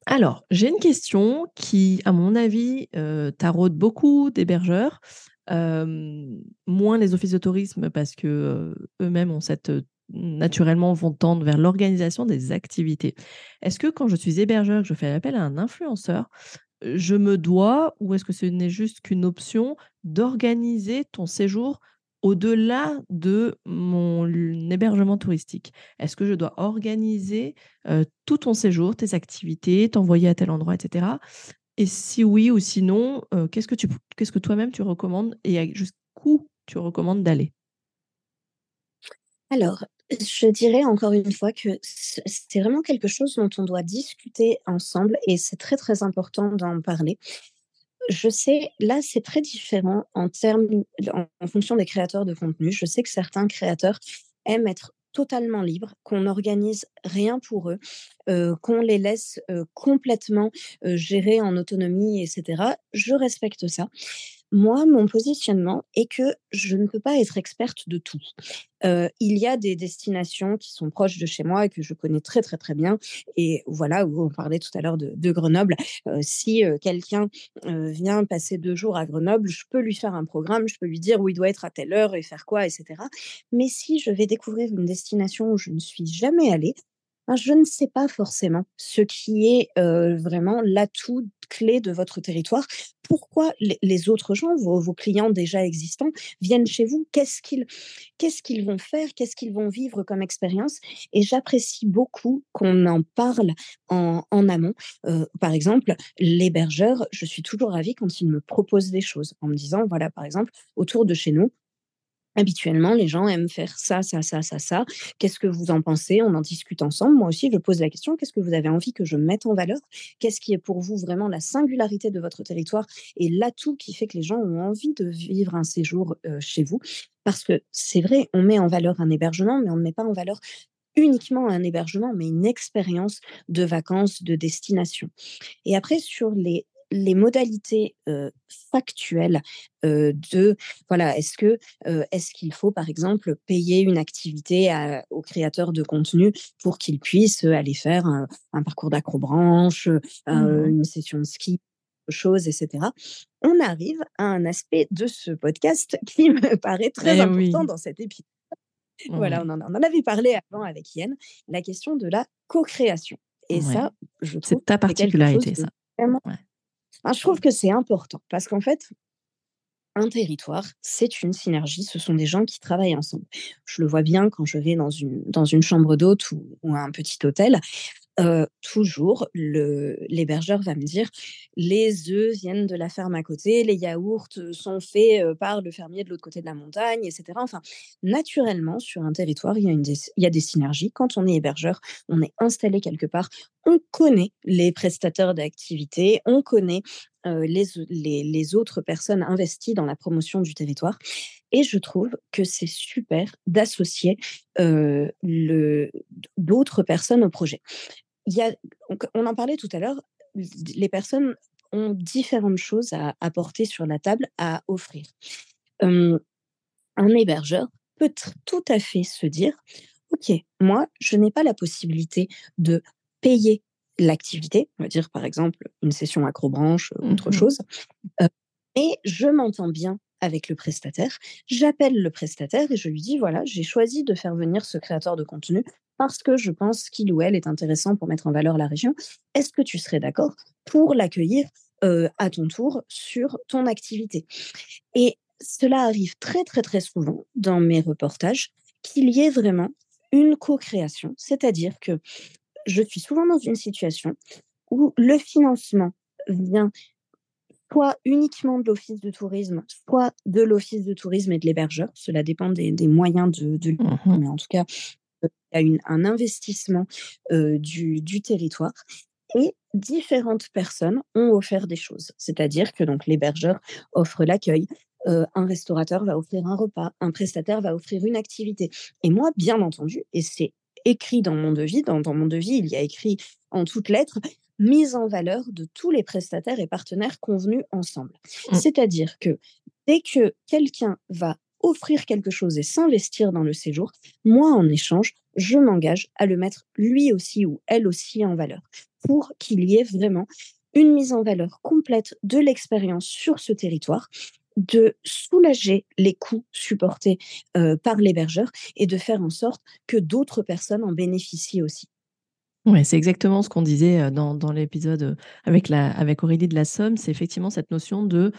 [SPEAKER 1] Alors, j'ai une question qui, à mon avis, euh, taraude beaucoup d'hébergeurs moins les offices de tourisme parce que eux-mêmes ont cette naturellement vont tendre vers l'organisation des activités. Est-ce que quand je suis hébergeur, je fais appel à un influenceur, je me dois, ou est-ce que ce n'est juste qu'une option, d'organiser ton séjour au-delà de mon hébergement touristique? Est-ce que je dois organiser tout ton séjour, tes activités, t'envoyer à tel endroit, etc. Et si oui ou sinon, qu'est-ce que, tu, qu'est-ce que toi-même tu recommandes et jusqu'où tu recommandes d'aller?
[SPEAKER 2] Alors, je dirais encore une fois que c'est vraiment quelque chose dont on doit discuter ensemble et c'est très très important d'en parler. Je sais, là, c'est très différent en termes, en fonction des créateurs de contenu. Je sais que certains créateurs aiment être totalement libres, qu'on n'organise rien pour eux, qu'on les laisse complètement gérer en autonomie, etc. Je respecte ça. Moi, mon positionnement est que je ne peux pas être experte de tout. il y a des destinations qui sont proches de chez moi et que je connais très très très bien. Et voilà, on parlait tout à l'heure de, Grenoble. si quelqu'un vient passer deux jours à Grenoble, je peux lui faire un programme, je peux lui dire où il doit être à telle heure et faire quoi, etc. Mais si je vais découvrir une destination où je ne suis jamais allée, je ne sais pas forcément ce qui est vraiment l'atout clé de votre territoire. Pourquoi les, autres gens, vos, clients déjà existants, viennent chez vous? Qu'est-ce qu'ils vont faire? Qu'est-ce qu'ils vont vivre comme expérience? Et j'apprécie beaucoup qu'on en parle en, en amont. par exemple, l'hébergeur, je suis toujours ravie quand il me propose des choses en me disant, voilà, par exemple, autour de chez nous, Habituellement, les gens aiment faire ça, ça, ça, ça, ça. Qu'est-ce que vous en pensez? On en discute ensemble. Moi aussi, je pose la question, qu'est-ce que vous avez envie que je mette en valeur? Qu'est-ce qui est pour vous vraiment la singularité de votre territoire et l'atout qui fait que les gens ont envie de vivre un séjour chez vous? Parce que c'est vrai, on met en valeur un hébergement, mais on ne met pas en valeur uniquement un hébergement, mais une expérience de vacances, de destination. Et après, sur les les modalités factuelles de voilà est-ce que est-ce qu'il faut par exemple payer une activité aux créateurs de contenu pour qu'ils puissent aller faire un, parcours d'acrobranche, mmh une session de ski choses, etc. On arrive à un aspect de ce podcast qui me paraît très eh important dans cet épisode Voilà, on en, on en avait parlé avant avec Yen, la question de la co-création. Et
[SPEAKER 1] Ouais.
[SPEAKER 2] ça, je trouve
[SPEAKER 1] C'est ta particularité, ça.
[SPEAKER 2] vraiment
[SPEAKER 1] Ouais.
[SPEAKER 2] Je trouve que c'est important parce qu'en fait, un territoire, c'est une synergie, ce sont des gens qui travaillent ensemble. Je le vois bien quand je vais dans une dans une chambre d'hôte ou un petit hôtel, toujours l'hébergeur va me dire: «Les œufs viennent de la ferme à côté, les yaourts, sont faits, par le fermier de l'autre côté de la montagne» et cetera. Enfin, naturellement, sur un territoire, il y il y a des synergies. Quand on est hébergeur, on est installé quelque part, on connaît les prestataires d'activités, on connaît, les les autres personnes investies dans la promotion du territoire et je trouve que c'est super d'associer, d'autres personnes au projet. Il y a on en parlait tout à l'heure, les personnes ont différentes choses à apporter sur la table, à offrir. Un hébergeur peut tout à fait se dire: «OK, moi, je n'ai pas la possibilité de payer l'activité», on va dire, par exemple, une session accrobranche, heu,
[SPEAKER 1] Mmh
[SPEAKER 2] autre
[SPEAKER 1] mh.
[SPEAKER 2] chose, heu, mais je m'entends bien avec le prestataire. J'appelle le prestataire et je lui dis: «Voilà, j'ai choisi de faire venir ce créateur de contenu parce que je pense qu'il ou elle est intéressant pour mettre en valeur la région. Est-ce que tu serais d'accord pour l'accueillir, heu, à ton tour sur ton activité?» et cela arrive très, très, très souvent dans mes reportages qu'il y ait vraiment une co-création. C'est-à-dire que je suis souvent dans une situation où le financement vient soit uniquement de l'office de tourisme, soit de l'office de tourisme et de l'hébergeur. Cela dépend des des moyens de de
[SPEAKER 1] Mmh mh.
[SPEAKER 2] mais en tout cas, il y a une un investissement, heu, du du territoire et différentes personnes ont offert des choses. C'est-à-dire que donc l'hébergeur offre l'accueil, heu, un restaurateur va offrir un repas, un prestataire va offrir une activité et moi, bien entendu et c'est écrit dans mon devis, dans dans mon devis, il y a écrit en toutes lettres: «Mise en valeur de tous les prestataires et partenaires convenus ensemble».
[SPEAKER 1] Mmh.
[SPEAKER 2] C'est-à-dire que dès que quelqu'un va offrir quelque chose et s'investir dans le séjour, moi, en échange, je m'engage à le mettre lui aussi ou elle aussi en valeur pour qu'il y ait vraiment une mise en valeur complète de l'expérience sur ce territoire, de soulager les coûts supportés, heu, par l'hébergeur et de faire en sorte que d'autres personnes en bénéficient aussi.
[SPEAKER 1] Ouais, c'est exactement ce qu'on disait, heu, dans dans l'épisode, heu, avec avec Aurélie de la Somme. C'est effectivement cette notion de,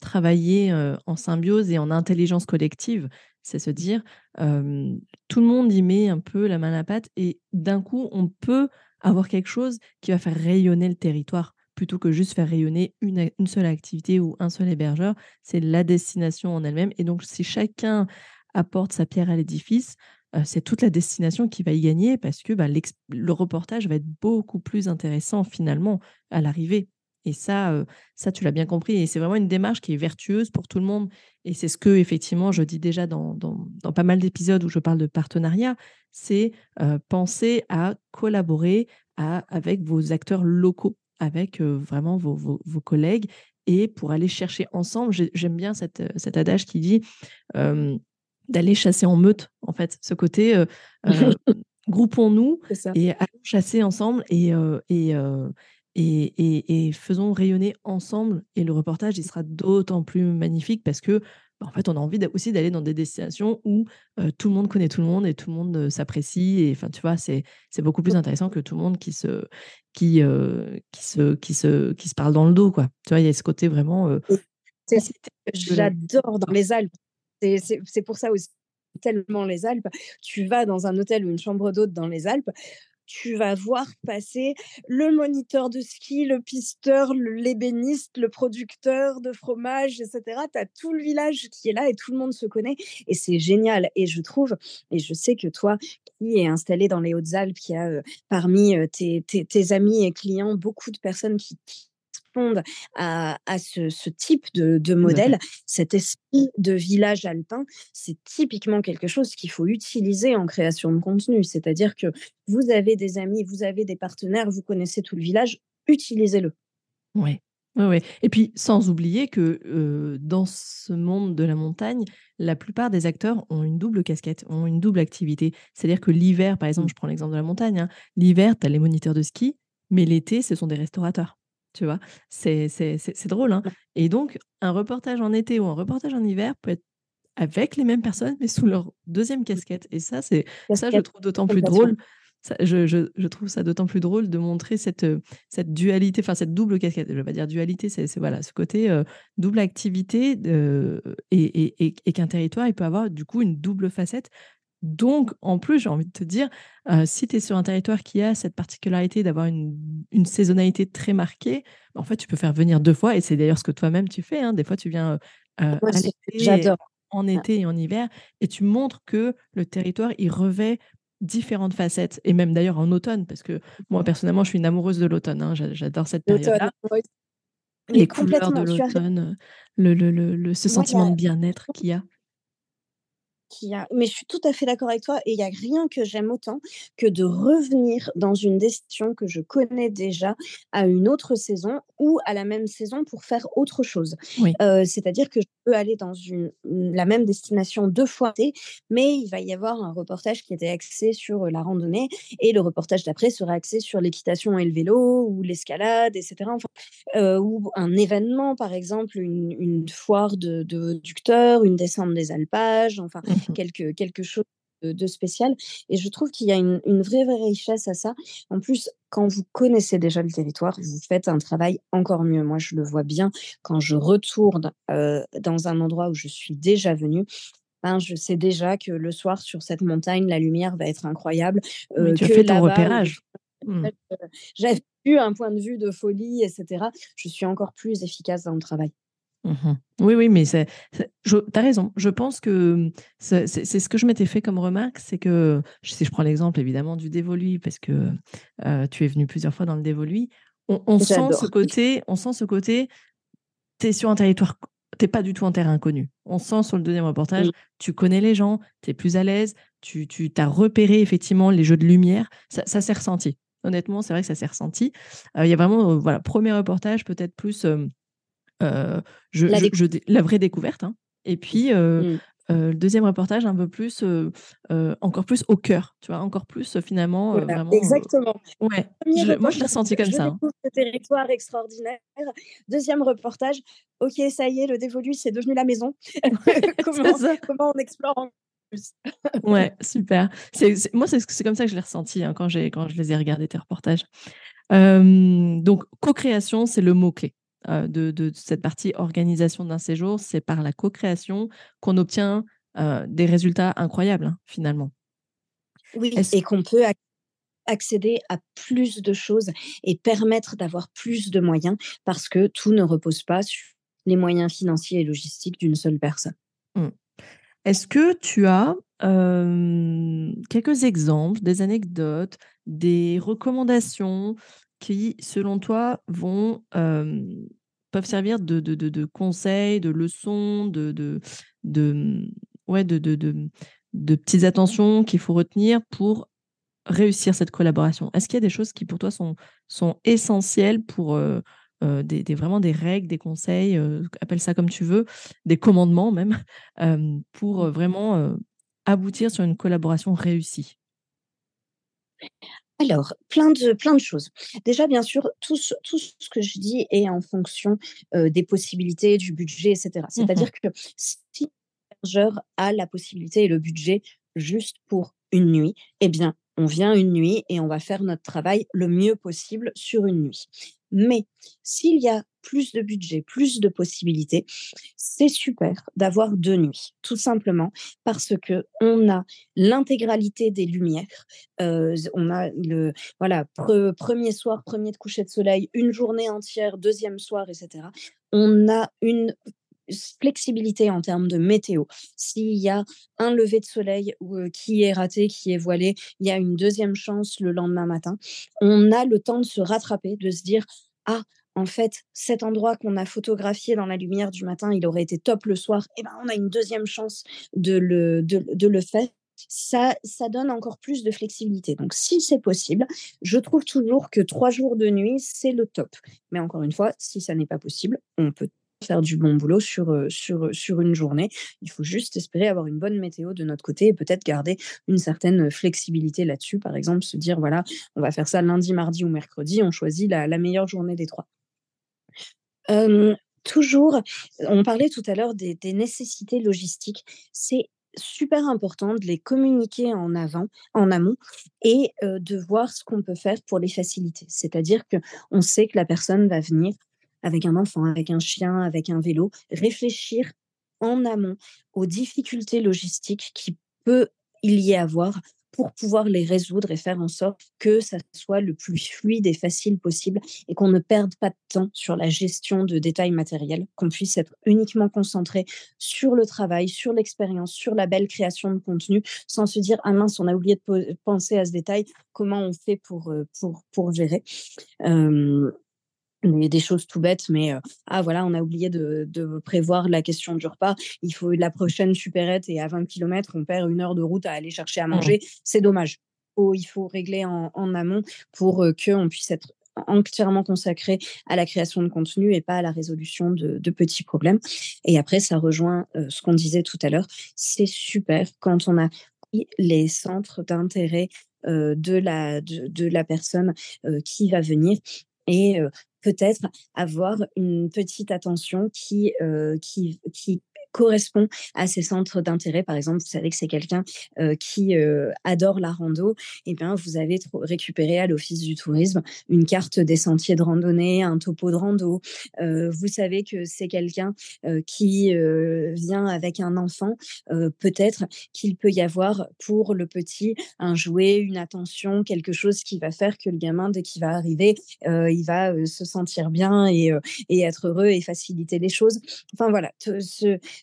[SPEAKER 1] travailler, en symbiose et en intelligence collective. C'est se dire, tout le monde y met un peu la main à la pâte et d'un coup, on peut avoir quelque chose qui va faire rayonner le territoire, plutôt que juste faire rayonner une une seule activité ou un seul hébergeur. C'est la destination en elle-même et donc si chacun apporte sa pierre à l'édifice, heu, c'est toute la destination qui va y gagner parce que, bah, le reportage va être beaucoup plus intéressant finalement à l'arrivée et ça, heu, ça tu l'as bien compris et c'est vraiment une démarche qui est vertueuse pour tout le monde et c'est ce que effectivement je dis déjà dans dans pas mal d'épisodes où je parle de partenariat. C'est, heu, penser à collaborer à avec vos acteurs locaux, avec, vraiment vos vos vos collègues et pour aller chercher ensemble j'ai j'aime bien cet, heu, cet adage qui dit, d'aller chasser en meute, en fait. Ce côté, heu heu, groupons-nous et allons chasser ensemble et et et et faisons rayonner ensemble et le reportage, il sera d'autant plus magnifique parce que, en fait, on a envie aussi d'aller dans des destinations où, heu, tout le monde connaît tout le monde et tout le monde, heu, s'apprécie et enfin, tu vois? C'est c'est beaucoup plus intéressant que tout le monde qui se qui, heu, qui se qui se qui se parle dans le dos, quoi. Tu vois? Il y a ce côté vraiment,
[SPEAKER 2] c'est que j'adore dans les Alpes. C'est pour ça aussi tellement les Alpes. Tu vas dans un hôtel ou une chambre d'hôte dans les Alpes, tu vas voir passer le moniteur de ski, le pisteur, l'ébéniste, le producteur de fromage et cetera. Tu as tout le village qui est là et tout le monde se connaît et c'est génial et je trouve et je sais que toi qui es installé dans les Hautes-Alpes, qui a, heu, parmi, heu, tes tes amis et clients, beaucoup de personnes qui à à ce ce type de modèle, cet esprit de village alpin, c'est typiquement quelque chose qu'il faut utiliser en création de contenu. C'est-à-dire que vous avez des amis, vous avez des partenaires, vous connaissez tout le village, utilisez-le.
[SPEAKER 1] Ouais. Ouais, ouais et puis sans oublier que, dans ce monde de la montagne, la plupart des acteurs ont une double casquette, ont une double activité. C'est-à-dire que l'hiver, par exemple,
[SPEAKER 2] Mmh.
[SPEAKER 1] je prends l'exemple de la montagne, hein, l'hiver, tu as les moniteurs de ski, mais l'été, ce sont des restaurateurs, tu vois? C'est c'est c'est c'est drôle, hein et donc un reportage en été ou un reportage en hiver peut être avec les mêmes personnes, mais sous leur deuxième casquette. Et ça, c'est ça, je trouve d'autant plus drôle. je, je, trouve ça d'autant plus drôle de montrer cette, cette dualité, enfin cette double casquette. Je vais pas dire dualité, c'est voilà ce côté double activité et, et, et qu'un territoire, il peut avoir du coup une double facette donc, en plus, j'ai envie de te dire, si tu es sur un territoire qui a cette particularité d'avoir une, saisonnalité très marquée, en fait, tu peux faire venir deux fois, et c'est d'ailleurs ce que toi-même tu fais. Hein. Des fois, tu viens en été et en hiver, et tu montres que le territoire, il revêt différentes facettes, et même d'ailleurs en automne, parce que moi, personnellement, je suis une amoureuse de l'automne. Hein. J'adore cette période-là. Les couleurs de l'automne, le, ce sentiment de bien-être qu'il y a
[SPEAKER 2] a mais je suis tout à fait d'accord avec toi et il n'y a rien que j'aime autant que de revenir dans une destination que je connais déjà à une autre saison ou à la même saison pour faire autre chose. c'est-à-dire que je aller dans une la même destination deux fois, mais il va y avoir un reportage qui était axé sur, la randonnée et le reportage d'après sera axé sur l'équitation et le vélo ou l'escalade etc. Enfin, ou un événement par exemple, une foire de de une descente des alpages, enfin mmh quelque, quelque chose de, spécial. Et je trouve qu'il y a une, vraie, vraie richesse à ça. En plus, quand vous connaissez déjà le territoire, vous faites un travail encore mieux. Moi, je le vois bien quand je retourne dans un endroit où je suis déjà venue. Ben, je sais déjà que le soir, sur cette montagne, la lumière va être incroyable.
[SPEAKER 1] tu que as fait ton repérage.
[SPEAKER 2] Mmh. J'avais eu un point de vue de folie, etc. Je suis encore plus efficace dans le travail.
[SPEAKER 1] Mmh oui, oui, mais tu as raison. Je pense que c'est ce que je m'étais fait comme remarque, c'est que, si je prends l'exemple évidemment du dévolu, parce que tu es venu plusieurs fois dans le dévolu, on, sent ce côté, on sent ce côté, tu es sur un territoire, tu pas du tout en terrain inconnu. On sent sur le deuxième reportage, tu connais les gens, tu es plus à l'aise, tu, tu as repéré effectivement les jeux de lumière, ça, s'est ressenti. Honnêtement, c'est vrai que ça s'est ressenti. Il y a vraiment, voilà, premier reportage, peut-être plus je, la, vraie découverte. Hein. Et puis, mmh. le deuxième reportage, un peu plus, encore plus au cœur, tu vois, encore plus finalement. vraiment,
[SPEAKER 2] exactement.
[SPEAKER 1] ouais, moi, je l'ai ressenti comme ça. Hein.
[SPEAKER 2] Ce territoire extraordinaire. Deuxième reportage, ok, ça y est, le dévolu, c'est devenu la maison. comment, comment, on explore en plus?
[SPEAKER 1] Ouais, super. moi, c'est comme ça que je l'ai ressenti hein, quand, quand je les ai regardés, tes reportages. donc, co-création, c'est le mot-clé. Euh, de, cette partie organisation d'un séjour, c'est par la co-création qu'on obtient euh, des résultats incroyables, hein, finalement.
[SPEAKER 2] Oui, et qu'on peut accéder à plus de choses et permettre d'avoir plus de moyens parce que tout ne repose pas sur les moyens financiers et logistiques d'une seule personne.
[SPEAKER 1] Mmh. Est-ce que tu as quelques exemples, des anecdotes, des recommandations qui, selon toi, vont, peuvent servir de, conseils, de leçons, mmh, ouais, de, petites attentions qu'il faut retenir pour réussir cette collaboration Est-ce qu'il y a des choses qui, pour toi, sont, essentielles pour des, des, vraiment des règles, des conseils, appelle ça comme tu veux, des commandements même, pour mmh. vraiment aboutir sur une collaboration réussie?
[SPEAKER 2] Alors, plein de, plein de choses. Déjà, bien sûr, tout ce, tout ce que je dis est en fonction des possibilités, du budget, etc. Mmh C'est-à-dire que si l'hébergeur a la possibilité et le budget juste pour une nuit, eh bien, on vient une nuit et on va faire notre travail le mieux possible sur une nuit. Mais s'il y a plus de budget, plus de possibilités, c'est super d'avoir deux nuits, tout simplement parce que on a l'intégralité des lumières. Euh, on a le voilà premier soir, premier de coucher de soleil, une journée entière, deuxième soir, etc. On a une flexibilité en termes de météo. S'il y a un lever de soleil euh, qui est raté, qui est voilé, il y a une deuxième chance le lendemain matin. On a le temps de se rattraper, de se dire ah en fait, cet endroit qu'on a photographié dans la lumière du matin, il aurait été top le soir, et eh ben on a une deuxième chance de le, faire. Ça, donne encore plus de flexibilité. Donc, si c'est possible, je trouve toujours que trois jours de nuit, c'est le top. Mais encore une fois, si ça n'est pas possible, on peut faire du bon boulot sur, euh, sur une journée. Il faut juste espérer avoir une bonne météo de notre côté et peut-être garder une certaine flexibilité là-dessus. Par exemple, se dire, voilà, on va faire ça lundi, mardi ou mercredi, on choisit la meilleure journée des trois toujours, on parlait tout à l'heure des, nécessités logistiques. C'est super important de les communiquer en avant, en amont, et de voir ce qu'on peut faire pour les faciliter. C'est-à-dire que on sait que la personne va venir avec un enfant, avec un chien, avec un vélo, réfléchir en amont aux difficultés logistiques qui peut il y avoir pour pouvoir les résoudre et faire en sorte que ça soit le plus fluide et facile possible et qu'on ne perde pas de temps sur la gestion de détails matériels, qu'on puisse être uniquement concentré sur le travail, sur l'expérience, sur la belle création de contenu, sans se dire ah mince, on a oublié de penser à ce détail, comment on fait pour, euh, pour, pour gérer? Des choses tout bêtes, mais ah voilà, on a oublié de, de, prévoir la question du repas. Il faut la prochaine supérette et à 20 km, on perd une heure de route à aller chercher à mmh. manger. C'est dommage. il faut régler en, amont pour que qu'on puisse être entièrement consacré à la création de contenu et pas à la résolution de, de petits problèmes. Et après, ça rejoint ce qu'on disait tout à l'heure. C'est super quand on a les centres d'intérêt de, la, de, de, la personne qui va venir et peut-être avoir une petite attention qui, qui, qui correspond à ses centres d'intérêt. Par exemple, vous savez que c'est quelqu'un qui adore la rando, et eh bien vous avez récupéré à l'Office du tourisme une carte des sentiers de randonnée, un topo de rando. vous savez que c'est quelqu'un qui vient avec un enfant. Peut-être qu'il peut y avoir pour le petit un jouet, une attention, quelque chose qui va faire que le gamin, dès qu'il va arriver, il va se sentir bien et, être heureux et faciliter les choses. Enfin voilà,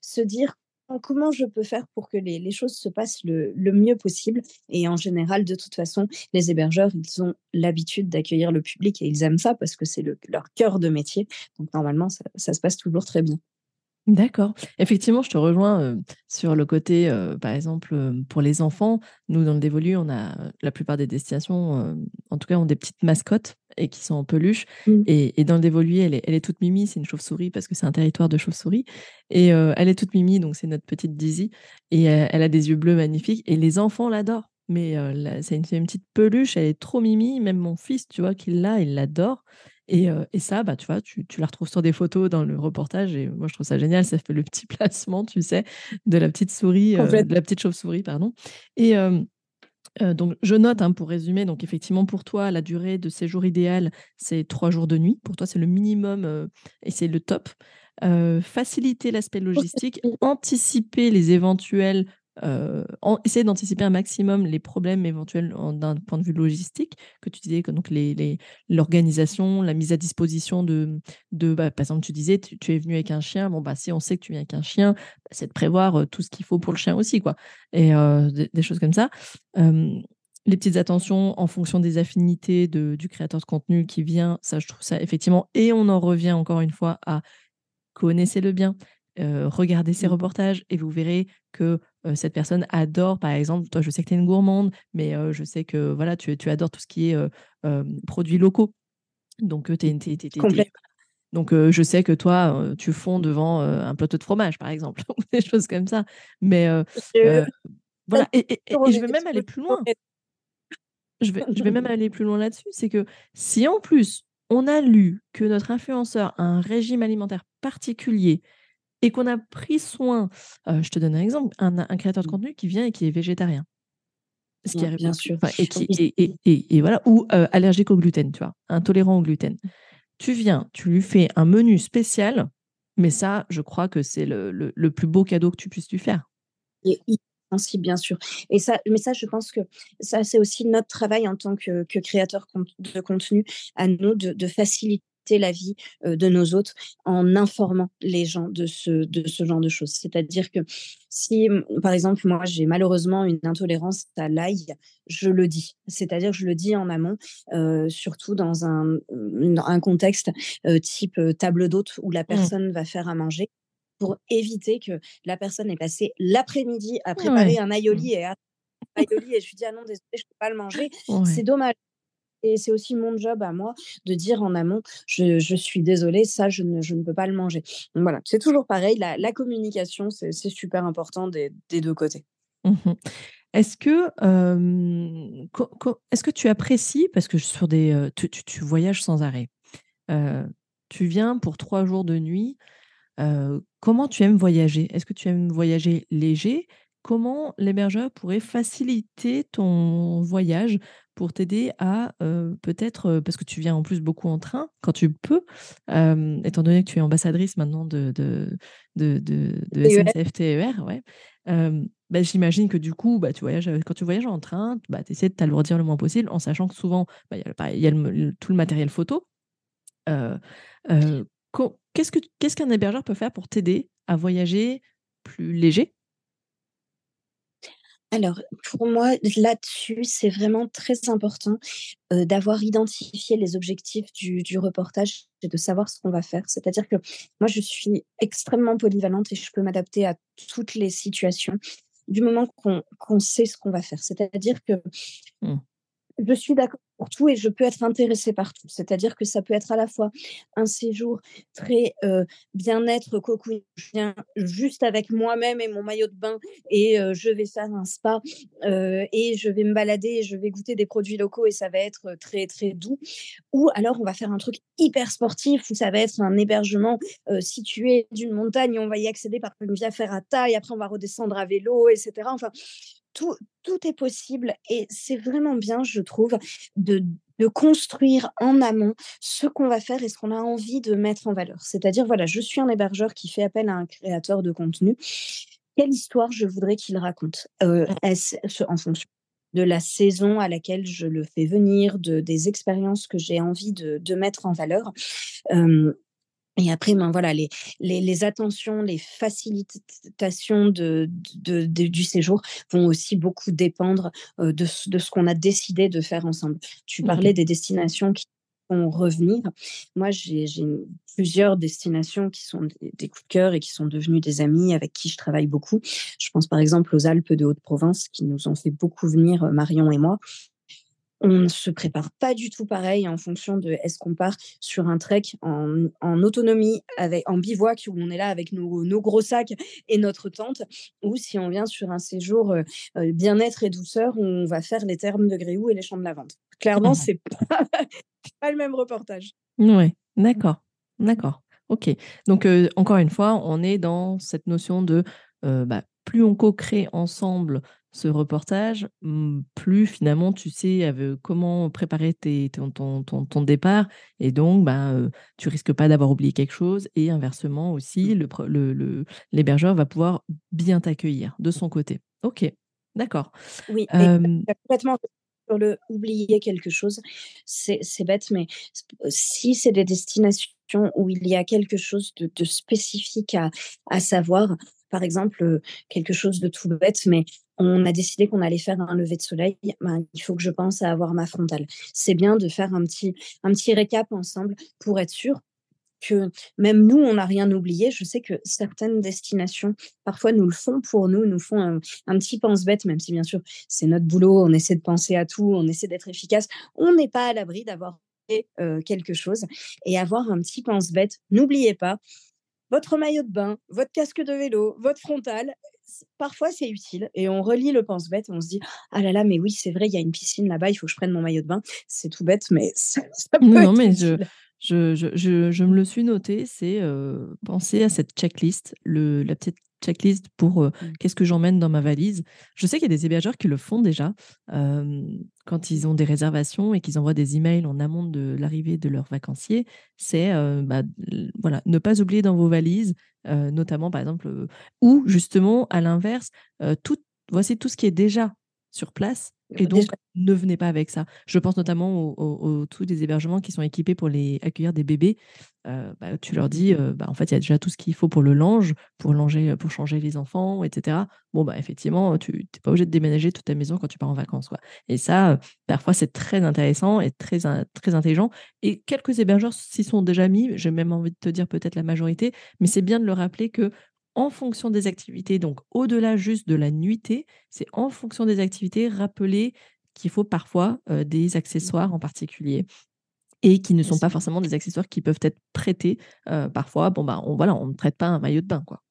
[SPEAKER 2] se dire comment je peux faire pour que les, choses se passent le, mieux possible. Et en général, de toute façon, les hébergeurs, ils ont l'habitude d'accueillir le public et ils aiment ça parce que c'est leur cœur de métier. Donc normalement, ça se passe toujours très bien.
[SPEAKER 1] D'accord. Effectivement, je te rejoins sur le côté, par exemple, pour les enfants. Nous, dans le Dévolu, on a la plupart des destinations, en tout cas, ont des petites mascottes et qui sont en peluche. Mmh. Et, dans le Dévolu, elle est, elle est toute mimi. C'est une chauve-souris parce que c'est un territoire de chauve-souris. Et elle est toute mimi, donc c'est notre petite Dizzy. Et elle a des yeux bleus magnifiques. Et les enfants l'adorent. Mais c'est une, une, petite peluche, elle est trop mimi. Même mon fils, tu vois, qu'il l'a, il l'adore. Et, ça, bah, tu vois, tu, la retrouves sur des photos dans le reportage. Et moi, je trouve ça génial. Ça fait le petit placement, tu sais, de la petite souris, de la petite chauve-souris, pardon. Et donc, je note, hein, pour résumer, donc effectivement, pour toi, la durée de séjour idéal, c'est trois jours de nuit. Pour toi, c'est le minimum et c'est le top. faciliter l'aspect logistique, anticiper les éventuels euh, essayer d'anticiper un maximum les problèmes éventuels d'un point de vue logistique, que tu disais, que donc l'organisation, les, la mise à disposition de, de bah, par exemple, tu disais, tu, es venu avec un chien, bon, bah, si on sait que tu viens avec un chien, bah, c'est de prévoir euh, tout ce qu'il faut pour le chien aussi, quoi. Et euh, des, choses comme ça. les petites attentions en fonction des affinités de, du créateur de contenu qui vient, ça, je trouve ça effectivement, et on en revient encore une fois à connaissez-le bien, regardez ses mmh. reportages et vous verrez que cette personne adore, par exemple, toi, je sais que tu es une gourmande, mais je sais que voilà, tu, tu, adores tout ce qui est produits locaux. Donc, donc je sais que toi, tu fonds devant un plateau de fromage, par exemple, ou des choses comme ça. Mais voilà, et, je vais même aller plus loin. Je vais, je vais même aller plus loin là-dessus. C'est que si en plus, on a lu que notre influenceur a un régime alimentaire particulier et qu'on a pris soin, je te donne un exemple, un, créateur de mmh. contenu qui vient et qui est végétarien.
[SPEAKER 2] Ce qui arrive bien sûr.
[SPEAKER 1] et, qui, et, voilà, ou allergique au gluten, tu vois, intolérant au gluten. Mmh. Tu viens, tu lui fais un menu spécial, mais ça, je crois que c'est le, le, plus beau cadeau que tu puisses lui faire.
[SPEAKER 2] Et ainsi, bien sûr. Et ça, mais ça, je pense que ça, c'est aussi notre travail en tant que, que créateur de contenu à nous de, de faciliter la vie de nos autres en informant les gens de ce, de ce genre de choses. C'est-à-dire que si, par exemple, moi, j'ai malheureusement une intolérance à l'ail, je le dis. C'est-à-dire que je le dis en amont, surtout dans un, un contexte type table d'hôte où la mmh. personne va faire à manger pour éviter que la personne ait passé l'après-midi à préparer un aïoli et à et je lui dis ah non désolé je peux pas le manger c'est dommage et c'est aussi mon job à moi de dire en amont, je, suis désolée, ça, je ne, peux pas le manger. Voilà, c'est toujours pareil, la, communication, c'est super important des, deux côtés.
[SPEAKER 1] Mmh est-ce que, est-ce que tu apprécies, parce que sur des, tu, voyages sans arrêt, tu viens pour trois jours de nuit. comment tu aimes voyager? Est-ce que tu aimes voyager léger Comment l'hébergeur pourrait faciliter ton voyage pour t'aider à peut-être, parce que tu viens en plus beaucoup en train quand tu peux, étant donné que tu es ambassadrice maintenant de, de, de, de, SNCF TER, ouais. Bah, j'imagine que du coup, bah, tu voyages, quand tu voyages en train, bah, tu essaies de t'alourdir le moins possible en sachant que souvent, bah, il y a, tout le matériel photo. qu'est-ce, que, qu'est-ce qu'un hébergeur peut faire pour t'aider à voyager plus léger?
[SPEAKER 2] Alors, pour moi, là-dessus, c'est vraiment très important d'avoir identifié les objectifs du, reportage et de savoir ce qu'on va faire. C'est-à-dire que moi, je suis extrêmement polyvalente et je peux m'adapter à toutes les situations du moment qu'on sait ce qu'on va faire. C'est-à-dire que mmh je suis d'accord pour tout et je peux être intéressée par tout. C'est-à-dire que ça peut être à la fois un séjour très bien-être, cocoon, juste avec moi-même et mon maillot de bain et je vais faire un spa et je vais me balader et je vais goûter des produits locaux et ça va être très très doux. Ou alors on va faire un truc hyper sportif où ça va être un hébergement situé d'une montagne, on va y accéder par une via ferrata et après on va redescendre à vélo, etc. Enfin, tout, est possible et c'est vraiment bien, je trouve, de, construire en amont ce qu'on va faire et ce qu'on a envie de mettre en valeur. C'est-à-dire, voilà, je suis un hébergeur qui fait appel à un créateur de contenu. Quelle histoire je voudrais qu'il raconte euh, en fonction de la saison à laquelle je le fais venir, de, des expériences que j'ai envie de, mettre en valeur. Euh, et après, ben voilà, les, les, attentions, les facilitations de, du séjour vont aussi beaucoup dépendre de, de ce qu'on a décidé de faire ensemble. Tu parlais des destinations qui vont revenir. Moi, j'ai plusieurs destinations qui sont des, des, coups de cœur et qui sont devenues des amis avec qui je travaille beaucoup. Je pense par exemple aux Alpes de Haute-Provence qui nous ont fait beaucoup venir, Marion et moi. On ne se prépare pas du tout pareil en fonction de est-ce qu'on part sur un trek en, autonomie, avec, en bivouac, où on est là avec nos, gros sacs et notre tente, ou si on vient sur un séjour euh, euh, bien-être et douceur, où on va faire les thermes de Gréoux et les champs de lavande. Clairement, ce c'est pas, pas, le même reportage.
[SPEAKER 1] Oui, d'accord, d'accord. Ok. Donc, euh, encore une fois, on est dans cette notion de bah, plus on co-crée ensemble ce reportage, mmh, plus finalement tu sais comment préparer ton, ton, départ et donc bah, tu risques pas d'avoir oublié quelque chose et inversement aussi le, l'hébergeur va pouvoir bien t'accueillir de son côté. Ok, d'accord.
[SPEAKER 2] Oui, complètement sur le oublier quelque chose, c'est, bête, mais si c'est des destinations où il y a quelque chose de, spécifique à, à savoir, par exemple, quelque chose de tout bête, mais on a décidé qu'on allait faire un lever de soleil, ben, il faut que je pense à avoir ma frontale. C'est bien de faire un petit, un petit récap ensemble pour être sûr que même nous, on n'a rien oublié. Je sais que certaines destinations, parfois, nous le font pour nous, nous font un, petit pense-bête, même si bien sûr, c'est notre boulot, on essaie de penser à tout, on essaie d'être efficace. On n'est pas à l'abri d'avoir euh, quelque chose et avoir un petit pense-bête. N'oubliez pas, votre maillot de bain, votre casque de vélo, votre frontal, parfois c'est utile et on relit le pense-bête et on se dit ah là là mais oui c'est vrai il y a une piscine là-bas il faut que je prenne mon maillot de bain. C'est tout bête mais ça, peut non, mais
[SPEAKER 1] je, je, je, je, me le suis noté c'est euh, penser à cette checklist le, la petite checklist pour mmh. qu'est-ce que j'emmène dans ma valise. Je sais qu'il y a des hébergeurs qui le font déjà quand ils ont des réservations et qu'ils envoient des emails en amont de l'arrivée de leurs vacanciers. C'est bah, voilà, ne pas oublier dans vos valises, notamment par exemple, ou justement à l'inverse, tout, voici tout ce qui est déjà sur place et donc, ne venez pas avec ça. Je pense notamment aux, tous les hébergements qui sont équipés pour les accueillir des bébés. Euh, bah, tu leur dis, euh, bah, en fait, il y a déjà tout ce qu'il faut pour le linge, pour, langer, pour changer les enfants, etc. Bon, bah, effectivement, tu n'es pas obligé de déménager toute ta maison quand tu pars en vacances. Quoi. Et ça, euh, parfois, c'est très intéressant et très, très intelligent. Et quelques hébergeurs s'y sont déjà mis, j'ai même envie de te dire peut-être la majorité, mais c'est bien de le rappeler que en fonction des activités, donc au-delà juste de la nuitée, c'est en fonction des activités, rappeler qu'il faut parfois des accessoires en particulier. Et qui ne sont pas forcément des accessoires qui peuvent être prêtés. parfois, bon, bah, on, voilà, on ne prête pas un maillot de bain. Quoi.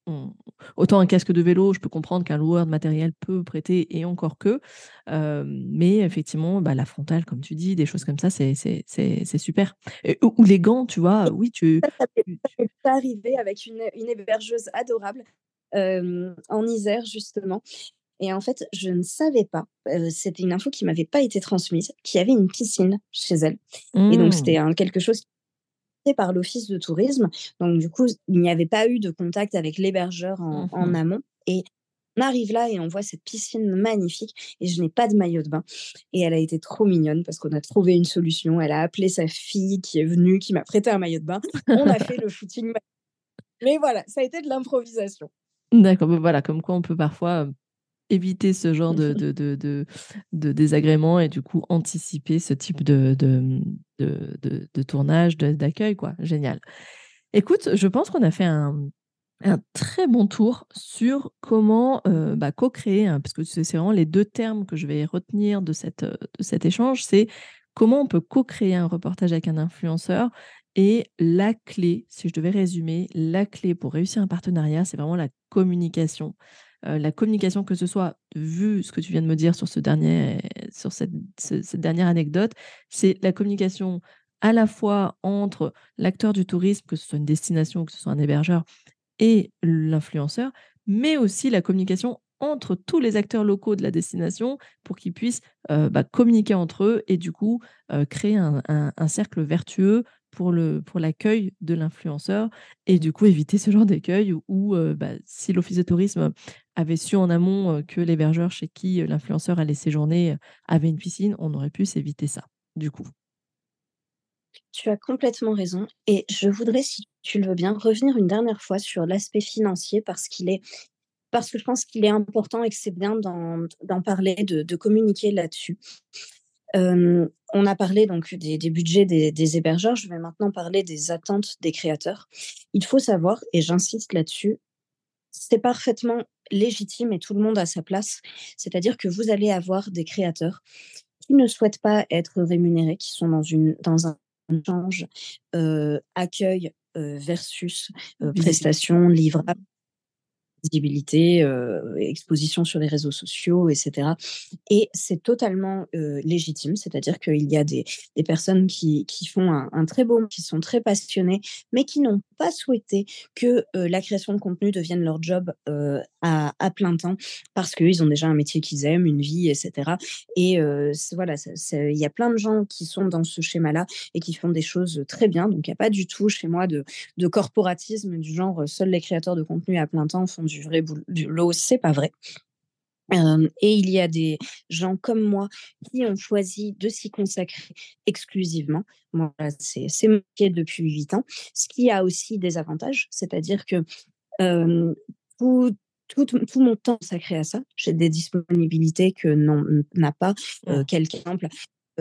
[SPEAKER 1] autant un casque de vélo, je peux comprendre qu'un loueur de matériel peut prêter, et encore que. mais effectivement, bah, la frontale, comme tu dis, des choses comme ça, c'est super. ou, les gants, tu vois, oui, tu...
[SPEAKER 2] Ça, arrivé avec une, une hébergeuse adorable en Isère, justement. Et en fait, je ne savais pas, c'était une info qui m'avait pas été transmise, qu'il y avait une piscine chez elle. Et donc, c'était
[SPEAKER 1] Mmh.
[SPEAKER 2] quelque chose fait par l'office de tourisme. Donc, du coup, il n'y avait pas eu de contact avec l'hébergeur en,
[SPEAKER 1] Mmh
[SPEAKER 2] en amont. Et on arrive là et on voit cette piscine magnifique et je n'ai pas de maillot de bain. Et elle a été trop mignonne parce qu'on a trouvé une solution. Elle a appelé sa fille qui est venue, qui m'a prêté un maillot de bain. On a fait le footing. Mais voilà, ça a été de l'improvisation.
[SPEAKER 1] D'accord, bah, voilà, comme quoi on peut parfois, éviter ce genre de de de de de désagréments et du coup anticiper ce type de de, tournage, d'accueil, quoi. Génial. Écoute, je pense qu'on a fait un un très bon tour sur comment, heu, bah, co-créer, hein, parce que c'est vraiment les 2 termes que je vais retenir de cette, de cet échange, c'est comment on peut co-créer un reportage avec un influenceur et la clé, si je devais résumer, la clé pour réussir un partenariat, c'est vraiment la communication. Heu, la communication, que ce soit vu ce que tu viens de me dire sur ce dernier sur cette ce cette dernière anecdote, c'est la communication à la fois entre l'acteur du tourisme, que ce soit une destination ou que ce soit un hébergeur et l'influenceur, mais aussi la communication entre tous les acteurs locaux de la destination pour qu'ils puissent, heu, bah, communiquer entre eux et du coup, heu, créer un un cercle vertueux pour pour l'accueil de l'influenceur et du coup éviter ce genre d'écueil où bah, si l'office de tourisme avait su en amont, que l'hébergeur chez qui, l'influenceur allait séjourner, avait une piscine, on aurait pu s'éviter ça, du coup.
[SPEAKER 2] Tu as complètement raison et je voudrais, si tu le veux bien, revenir une dernière fois sur l'aspect financier parce qu'il est parce que je pense qu'il est important et que c'est bien d'en parler, de communiquer là-dessus. On a parlé donc des budgets des hébergeurs, je vais maintenant parler des attentes des créateurs. Il faut savoir et j'insiste là-dessus, c'est parfaitement légitime et tout le monde a sa place. C'est-à-dire que vous allez avoir des créateurs qui ne souhaitent pas être rémunérés, qui sont dans une dans un échange, heu, accueil, heu, versus, heu,
[SPEAKER 1] Visibilité.
[SPEAKER 2] prestations livrables visibilité, heu, exposition sur les réseaux sociaux et cetera et c'est totalement, heu, légitime. C'est-à-dire qu'il y a des personnes qui font un très beau qui sont très passionnés, mais qui n'ont pas souhaité que, heu, la création de contenu devienne leur job, heu, à plein temps parce qu'ils ont déjà un métier qu'ils aiment, une vie et cetera et voilà, il y a plein de gens qui sont dans ce schéma-là et qui font des choses, très bien. Donc il y a pas du tout chez moi de de corporatisme du genre, seuls les créateurs de contenu à plein temps font du vrai du lot, c'est pas vrai. Et il y a des gens comme moi qui ont choisi de s'y consacrer exclusivement. Moi, c'est c'est mon depuis 8 ans, ce qui a aussi des avantages, c'est-à-dire que, tout tout tout mon temps consacré à ça, j'ai des disponibilités que n'a pas, heu,
[SPEAKER 1] Mmh.
[SPEAKER 2] quelqu'un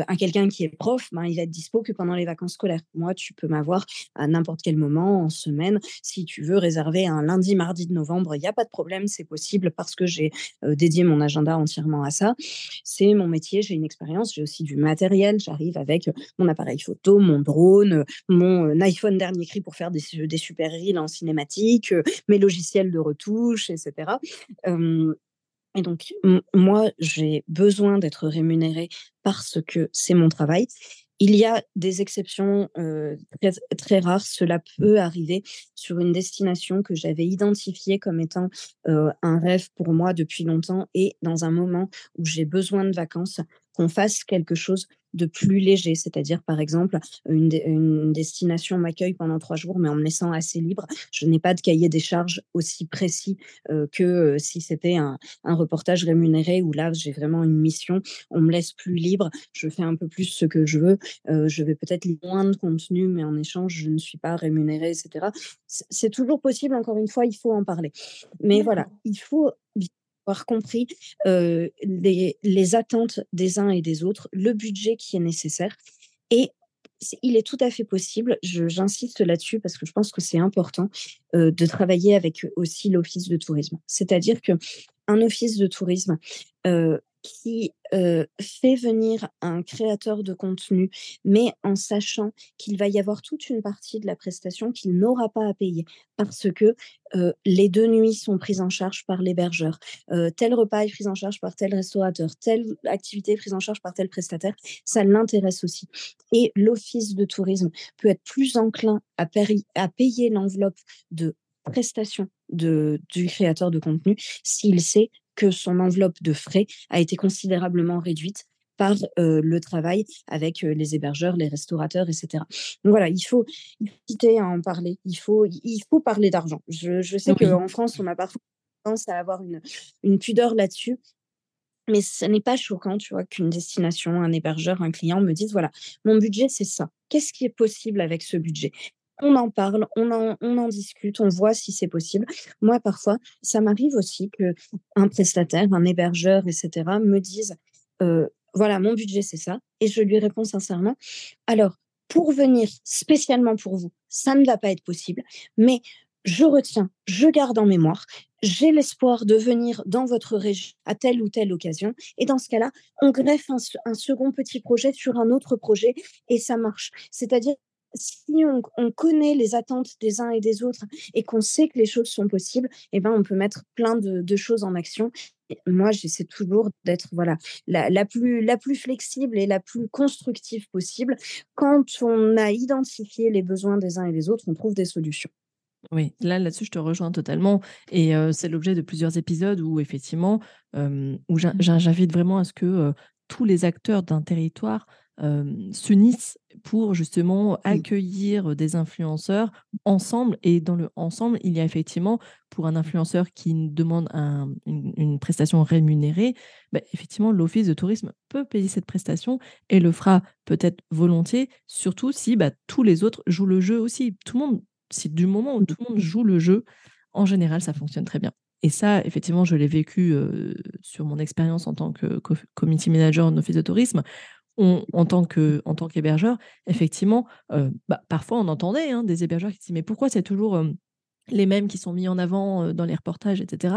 [SPEAKER 2] un quelqu'un qui est prof, ben, il va être dispo que pendant les vacances scolaires. Moi, tu peux m'avoir à n'importe quel moment en semaine. Si tu veux réserver un lundi, mardi de novembre, il y a pas de problème, c'est possible parce que j'ai, heu, dédié mon agenda entièrement à ça. C'est mon métier, j'ai une expérience, j'ai aussi du matériel. J'arrive avec, mon appareil photo, mon drone, mon, heu, iPhone dernier cri pour faire des su des super reels en cinématique, heu, mes logiciels de retouche et cetera. Et donc moi, j'ai besoin d'être rémunérée parce que c'est mon travail. Il y a des exceptions, très très rares. Cela peut arriver sur une destination que j'avais identifiée comme étant, un rêve pour moi depuis longtemps et dans un moment où j'ai besoin de vacances, qu'on fasse quelque chose de plus léger. C'est-à-dire, par exemple, une des une destination m'accueille pendant 3 jours, mais en me laissant assez libre. Je n'ai pas de cahier des charges aussi précis, heu, que, heu, si c'était un un reportage rémunéré où là, j'ai vraiment une mission. On me laisse plus libre, je fais un peu plus ce que je veux, heu, je vais peut-être lire moins de contenu, mais en échange, je ne suis pas rémunérée et cetera. C'est toujours possible, encore une fois, il faut en parler. Mais voilà, il faut avoir compris, les attentes des uns et des autres, le budget qui est nécessaire et il est tout à fait possible, j'insiste là-dessus parce que je pense que c'est important, de travailler avec aussi l'office de tourisme. C'est-à-dire qu'un office de tourisme, qui fait venir un créateur de contenu, mais en sachant qu'il va y avoir toute une partie de la prestation qu'il n'aura pas à payer parce que les deux nuits sont prises en charge par l'hébergeur, tel repas est pris en charge par tel restaurateur, telle activité est prise en charge par tel prestataire, ça l'intéresse aussi. Et l'office de tourisme peut être plus enclin à, payer l'enveloppe de prestation du créateur de contenu s'il sait que son enveloppe de frais a été considérablement réduite par le travail avec les hébergeurs, les restaurateurs, etc. Donc voilà, il faut quitter à en parler. Il faut, il faut parler d'argent. Je, je, sais qu'en France, on a parfois tendance à avoir une, une pudeur là-dessus. Mais ce n'est pas choquant, tu vois, qu'une destination, un hébergeur, un client me dise, voilà, mon budget, c'est ça. Qu'est-ce qui est possible avec ce budget? On en parle, on en, discute, on voit si c'est possible. Moi, parfois, ça m'arrive aussi que un prestataire, un hébergeur, etc., me dise, voilà, mon budget, c'est ça. Et je lui réponds sincèrement, alors, pour venir spécialement pour vous, ça ne va pas être possible, mais je retiens, je garde en mémoire, j'ai l'espoir de venir dans votre région à telle ou telle occasion. Et dans ce cas-là, on greffe un, un, second petit projet sur un autre projet et ça marche. C'est-à-dire si on, connaît les attentes des uns et des autres et qu'on sait que les choses sont possibles, eh ben, on peut mettre plein de, choses en action. moi, j'essaie toujours d'être voilà, la, plus, flexible et la plus constructive possible. Quand on a identifié les besoins des uns et des autres, on trouve des solutions.
[SPEAKER 1] Oui, là, là-dessus, je te rejoins totalement. Et c'est l'objet de plusieurs épisodes où, effectivement, où j'invite vraiment à ce que tous les acteurs d'un territoire s'unissent pour justement accueillir des influenceurs ensemble. Et dans le ensemble, il y a effectivement, pour un influenceur qui demande une, prestation rémunérée, bah, effectivement, l'Office de tourisme peut payer cette prestation et le fera peut-être volontiers, surtout si bah, tous les autres jouent le jeu aussi. Tout le monde, si du moment où tout le monde joue le jeu, en général, ça fonctionne très bien. Et ça, effectivement, je l'ai vécu sur mon expérience en tant que community manager en office de tourisme, en tant que en tant qu'hébergeur, effectivement, bah, parfois on entendait hein, des hébergeurs qui disaient mais pourquoi c'est toujours les mêmes qui sont mis en avant dans les reportages, etc.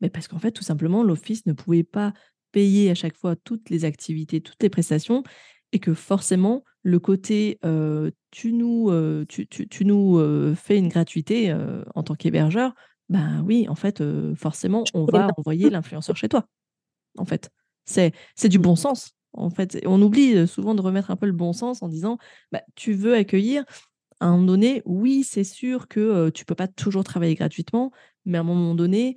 [SPEAKER 1] Mais parce qu'en fait, tout simplement, l'office ne pouvait pas payer à chaque fois toutes les activités, toutes les prestations, et que forcément, le côté tu nous, tu, tu, nous fais une gratuité en tant qu'hébergeur, ben oui, en fait, forcément, on va envoyer l'influenceur chez toi. En fait, c'est du bon sens. En fait, on oublie souvent de remettre un peu le bon sens en disant bah, tu veux accueillir. À un moment donné, oui, c'est sûr que tu peux pas toujours travailler gratuitement, mais à un moment donné,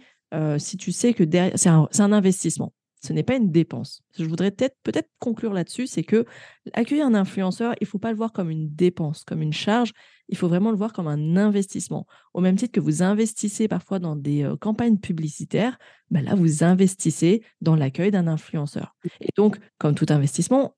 [SPEAKER 1] si tu sais que c'est un, investissement, ce n'est pas une dépense. Je voudrais peut-être peut-être conclure là-dessus, c'est que accueillir un influenceur, il faut pas le voir comme une dépense, comme une charge, il faut vraiment le voir comme un investissement. Au même titre que vous investissez parfois dans des campagnes publicitaires, bah là, vous investissez dans l'accueil d'un influenceur. Et donc, comme tout investissement,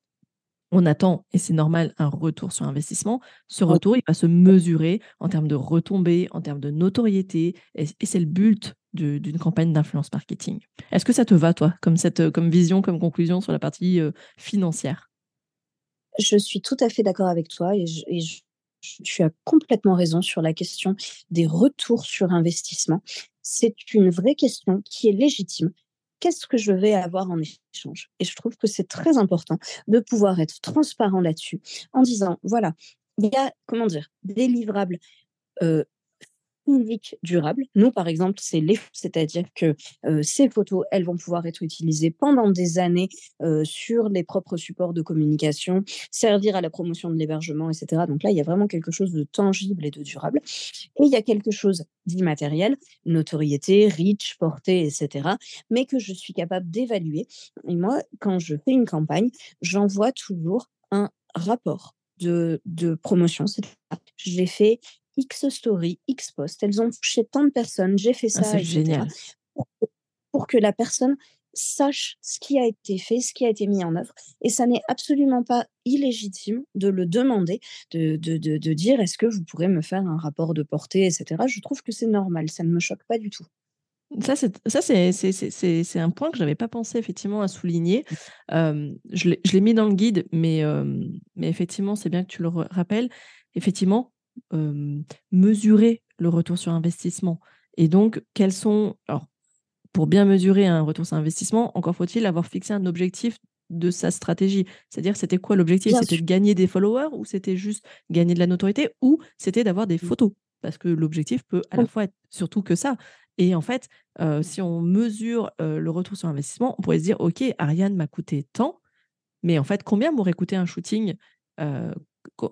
[SPEAKER 1] on attend, et c'est normal, un retour sur investissement. Ce retour, il va se mesurer en termes de retombées, en termes de notoriété, et, c'est le but d'une campagne d'influence marketing. Est-ce que ça te va, toi, comme, cette, comme vision, comme conclusion sur la partie financière?
[SPEAKER 2] Je suis tout à fait d'accord avec toi, et, et je, tu as complètement raison sur la question des retours sur investissement. C'est une vraie question qui est légitime. Qu'est-ce que je vais avoir en échange? Et je trouve que c'est très important de pouvoir être transparent là-dessus en disant, voilà, il y a, comment dire, des livrables euh, durable. Nous, par exemple, c'est les, c'est-à-dire que ces photos, elles vont pouvoir être utilisées pendant des années sur les propres supports de communication, servir à la promotion de l'hébergement, etc. Donc là, il y a vraiment quelque chose de tangible et de durable. Et il y a quelque chose d'immatériel, notoriété, reach, portée, etc. Mais que je suis capable d'évaluer. Et moi, quand je fais une campagne, j'envoie toujours un rapport de, de promotion. J'ai fait X story, X post, elles ont touché tant de personnes, j'ai fait ah, ça,
[SPEAKER 1] c'est génial.
[SPEAKER 2] Pour, que la personne sache ce qui a été fait, ce qui a été mis en œuvre. Et ça n'est absolument pas illégitime de le demander, de, de, de, dire est-ce que vous pourrez me faire un rapport de portée, etc. Je trouve que c'est normal, ça ne me choque pas du tout.
[SPEAKER 1] Ça, c'est un point que je n'avais pas pensé effectivement à souligner. Euh, je l'ai mis dans le guide, mais, mais effectivement, c'est bien que tu le rappelles. Effectivement, mesurer le retour sur investissement. Et donc, quels sont. Alors, pour bien mesurer un retour sur investissement, encore faut-il avoir fixé un objectif de sa stratégie. C'est-à-dire, c'était quoi l'objectif? C'était de gagner des followers ou c'était juste gagner de la notoriété ou c'était d'avoir des mmh. photos? Parce que l'objectif peut à la fois être surtout que ça. Et en fait, si on mesure le retour sur investissement, on pourrait se dire, OK, Ariane m'a coûté tant, mais en fait, combien m'aurait coûté un shooting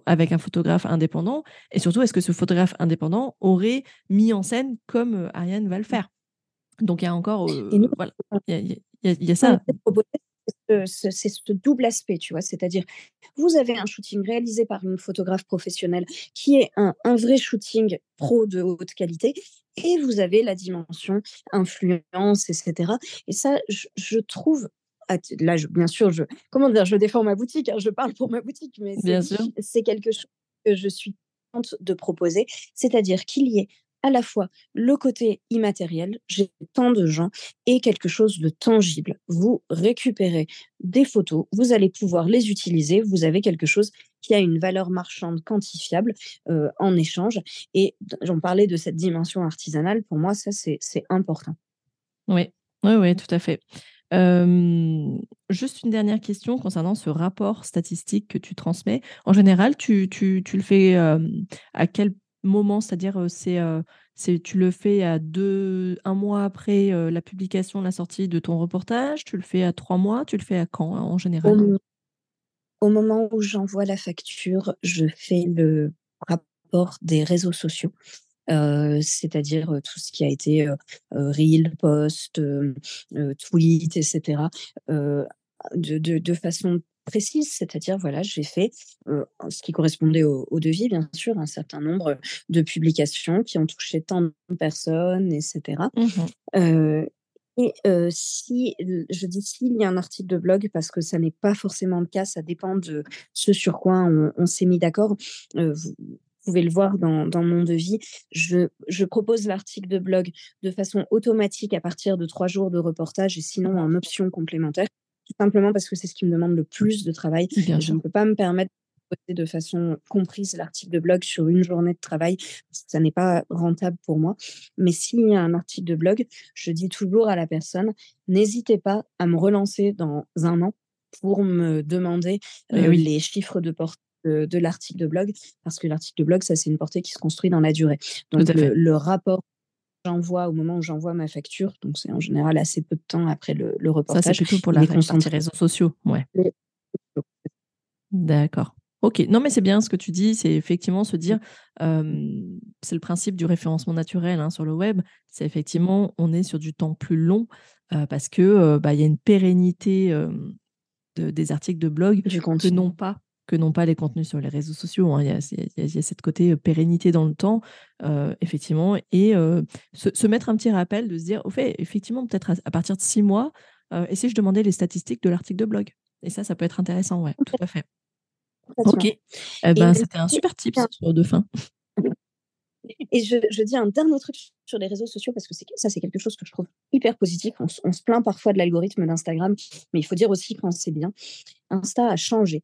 [SPEAKER 1] avec un photographe indépendant Et surtout, est-ce que ce photographe indépendant aurait mis en scène comme Ariane va le faire? Donc, il y a encore... voilà, il y, a ça
[SPEAKER 2] c'est ce double aspect, tu vois. C'est-à-dire, vous avez un shooting réalisé par une photographe professionnelle qui est un, vrai shooting pro de haute qualité, et vous avez la dimension influence, etc. Et ça, je, trouve là, bien sûr, je, comment dire, je défends ma boutique, hein, je parle pour ma boutique, mais c'est quelque chose que je suis contente de proposer, c'est-à-dire qu'il y ait à la fois le côté immatériel, j'ai tant de gens, et quelque chose de tangible. Vous récupérez des photos, vous allez pouvoir les utiliser, vous avez quelque chose qui a une valeur marchande quantifiable euh, en échange. Et j'en parlais de cette dimension artisanale, pour moi, ça, c'est important.
[SPEAKER 1] Oui, oui, oui, tout à fait. juste une dernière question concernant ce rapport statistique que tu transmets. En général, tu, tu, tu le fais à quel moment? C'est-à-dire, c'est, c'est, tu le fais à deux, un mois après la publication, la sortie de ton reportage? Tu le fais à trois mois? Tu le fais à quand en général?
[SPEAKER 2] au, moment où j'envoie la facture, je fais le rapport des réseaux sociaux. C'est-à-dire tout ce qui a été reel, post, tweet, etc. De, de, de, façon précise, c'est-à-dire, voilà, j'ai fait ce qui correspondait au, devis, bien sûr, un certain nombre de publications qui ont touché tant de personnes, etc. et mmh si, je dis s'il y a un article de blog, parce que ça n'est pas forcément le cas, ça dépend de ce sur quoi on, s'est mis d'accord. Pouvez le voir dans, mon devis. Je, je propose l'article de blog de façon automatique à partir de trois jours de reportage et sinon en option complémentaire tout simplement parce que c'est ce qui me demande le plus de travail. je ne peux pas me permettre de façon comprise l'article de blog sur une journée de travail, ça n'est pas rentable pour moi. Mais s'il y a un article de blog, je dis toujours à la personne, n'hésitez pas à me relancer dans un an pour me demander euh, les chiffres de portée de, l'article de blog, parce que l'article de blog, ça c'est une portée qui se construit dans la durée. Donc le rapport j'envoie au moment où j'envoie ma facture. Donc, c'est en général assez peu de temps après le, le reportage.
[SPEAKER 1] Ça, c'est plutôt pour la partie réseaux sociaux. Ouais. D'accord. Ok, non mais c'est bien ce que tu dis, c'est effectivement se dire, c'est le principe du référencement naturel hein, sur le web, c'est effectivement, on est sur du temps plus long parce que bah, il y a une pérennité de, des articles de blog que non pas que n'ont pas les contenus sur les réseaux sociaux. Hein. Il, y a, il, cette côté pérennité dans le temps, effectivement, et se, mettre un petit rappel de se dire, au fait, effectivement, peut-être à, partir de six mois, et si je demandais les statistiques de l'article de blog Et ça, ça peut être intéressant, ouais, tout à fait. Ok, eh ben, c'était un super tip de fin.
[SPEAKER 2] Et je, dis un dernier truc sur les réseaux sociaux parce que ça, c'est quelque chose que je trouve hyper positif. On, on se plaint parfois de l'algorithme d'Instagram, mais il faut dire aussi quand c'est bien. Insta a changé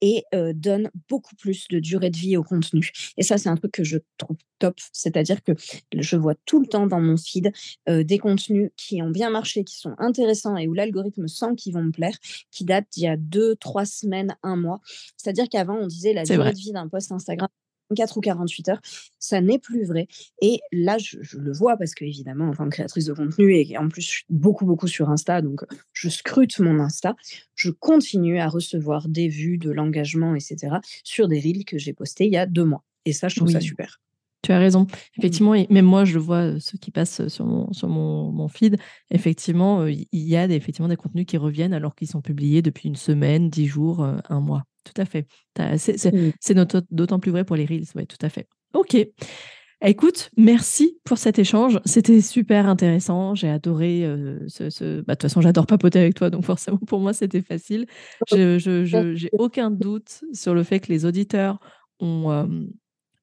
[SPEAKER 2] et donne beaucoup plus de durée de vie au contenu. Et ça, c'est un truc que je trouve top. C'est-à-dire que je vois tout le temps dans mon feed des contenus qui ont bien marché, qui sont intéressants et où l'algorithme sent qu'ils vont me plaire, qui datent d'il y a deux, trois semaines, un mois. C'est-à-dire qu'avant, on disait la durée de vie d'un post Instagram 24 ou 48 heures, ça n'est plus vrai. Et là, je, le vois parce que, évidemment, en tant que créatrice de contenu et en plus, je suis beaucoup, beaucoup sur Insta, donc je scrute mon Insta. Je continue à recevoir des vues, de l'engagement, etc. sur des reels que j'ai postés il y a deux mois. Et ça, je trouve ça super.
[SPEAKER 1] Tu as raison. Effectivement, et même moi, je le vois, ceux qui passent sur mon, sur mon, feed, effectivement, il y a des, effectivement des contenus qui reviennent alors qu'ils sont publiés depuis une semaine, dix jours, un mois. Tout à fait. Mmh. C'est d'autant plus vrai pour les Reels. Oui, tout à fait. OK. Écoute, merci pour cet échange. C'était super intéressant. J'ai adoré ce. Bah, de toute façon, j'adore papoter avec toi, donc forcément, pour moi, c'était facile. Je n'ai aucun doute sur le fait que les auditeurs ont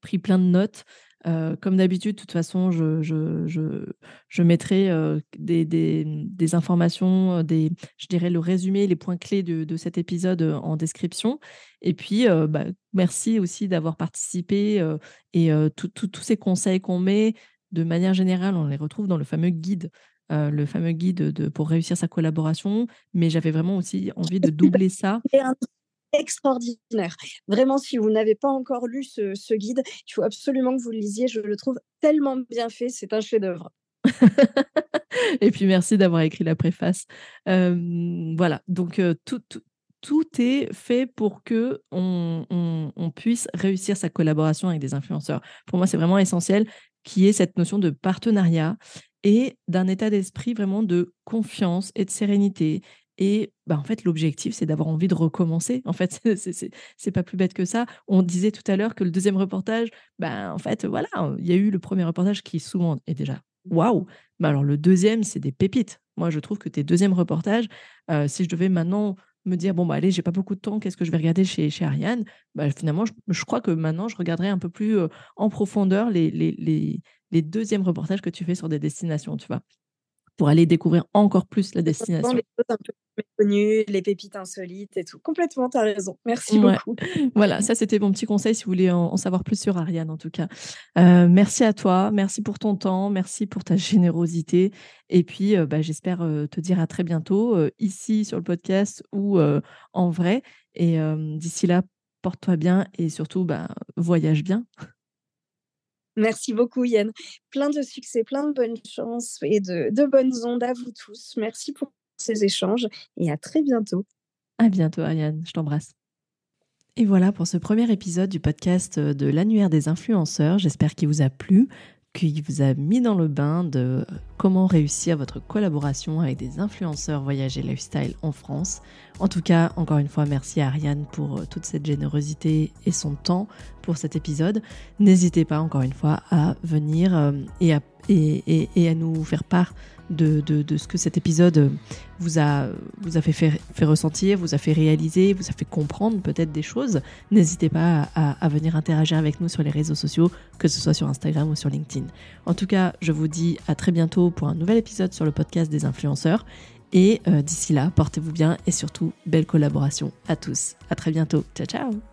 [SPEAKER 1] pris plein de notes comme d'habitude, de toute façon, je, je, je, je mettrai des, des, des, informations, des, je dirais le résumé, les points clés de, de cet épisode en description. Et puis, bah, merci aussi d'avoir participé et tous ces conseils qu'on met, de manière générale, on les retrouve dans le fameux guide le fameux guide de, pour réussir sa collaboration, mais j'avais vraiment aussi envie de doubler ça.
[SPEAKER 2] Extraordinaire. Vraiment, si vous n'avez pas encore lu ce, guide, il faut absolument que vous le lisiez. Je le trouve tellement bien fait, c'est un chef-d'œuvre.
[SPEAKER 1] Et puis merci d'avoir écrit la préface. voilà, donc tout, tout, est fait pour que on, on, puisse réussir sa collaboration avec des influenceurs. Pour moi, c'est vraiment essentiel qui est cette notion de partenariat et d'un état d'esprit vraiment de confiance et de sérénité. Et bah, en fait, l'objectif, c'est d'avoir envie de recommencer. En fait, c'est pas plus bête que ça. On disait tout à l'heure que le deuxième reportage, bah, en fait, voilà, il y a eu le premier reportage qui souvent est déjà waouh. Mais alors le deuxième, c'est des pépites. Moi, je trouve que tes deuxièmes reportages, euh, si je devais maintenant me dire bon bah allez, j'ai pas beaucoup de temps, qu'est-ce que je vais regarder chez, chez Ariane? Bah, Finalement, je, crois que maintenant, je regarderai un peu plus euh, en profondeur les, les, les, les deuxièmes reportages que tu fais sur des destinations, tu vois pour aller découvrir encore plus la destination.
[SPEAKER 2] Les choses un peu méconnues, les pépites insolites et tout. Complètement, tu as raison. Merci beaucoup.
[SPEAKER 1] voilà, ça c'était mon petit conseil si vous voulez en, savoir plus sur Ariane en tout cas. Euh, merci à toi, merci pour ton temps, merci pour ta générosité. Et puis euh, bah, j'espère euh, te dire à très bientôt ici sur le podcast ou en vrai. Et d'ici là, porte-toi bien et surtout bah, voyage bien.
[SPEAKER 2] Merci beaucoup Yann. Plein de succès, plein de bonnes chances et de, bonnes ondes à vous tous. Merci pour ces échanges et à très bientôt.
[SPEAKER 1] À bientôt Yann, je t'embrasse. Et voilà pour ce premier épisode du podcast de l'annuaire des influenceurs. J'espère qu'il vous a plu qui vous a mis dans le bain de comment réussir votre collaboration avec des influenceurs voyage et lifestyle en France. En tout cas, encore une fois, merci à Ariane pour euh, toute cette générosité et son temps pour cet épisode. N'hésitez pas, encore une fois, à venir euh, et à, et, et à nous faire part de, de, ce que cet épisode vous a, vous a fait, fait, ressentir, vous a fait réaliser, vous a fait comprendre peut-être des choses, n'hésitez pas à, venir interagir avec nous sur les réseaux sociaux, que ce soit sur Instagram ou sur LinkedIn. En tout cas, je vous dis à très bientôt pour un nouvel épisode sur le podcast des influenceurs. Et euh, d'ici là, portez-vous bien et surtout, belle collaboration à tous. À très bientôt. Ciao, ciao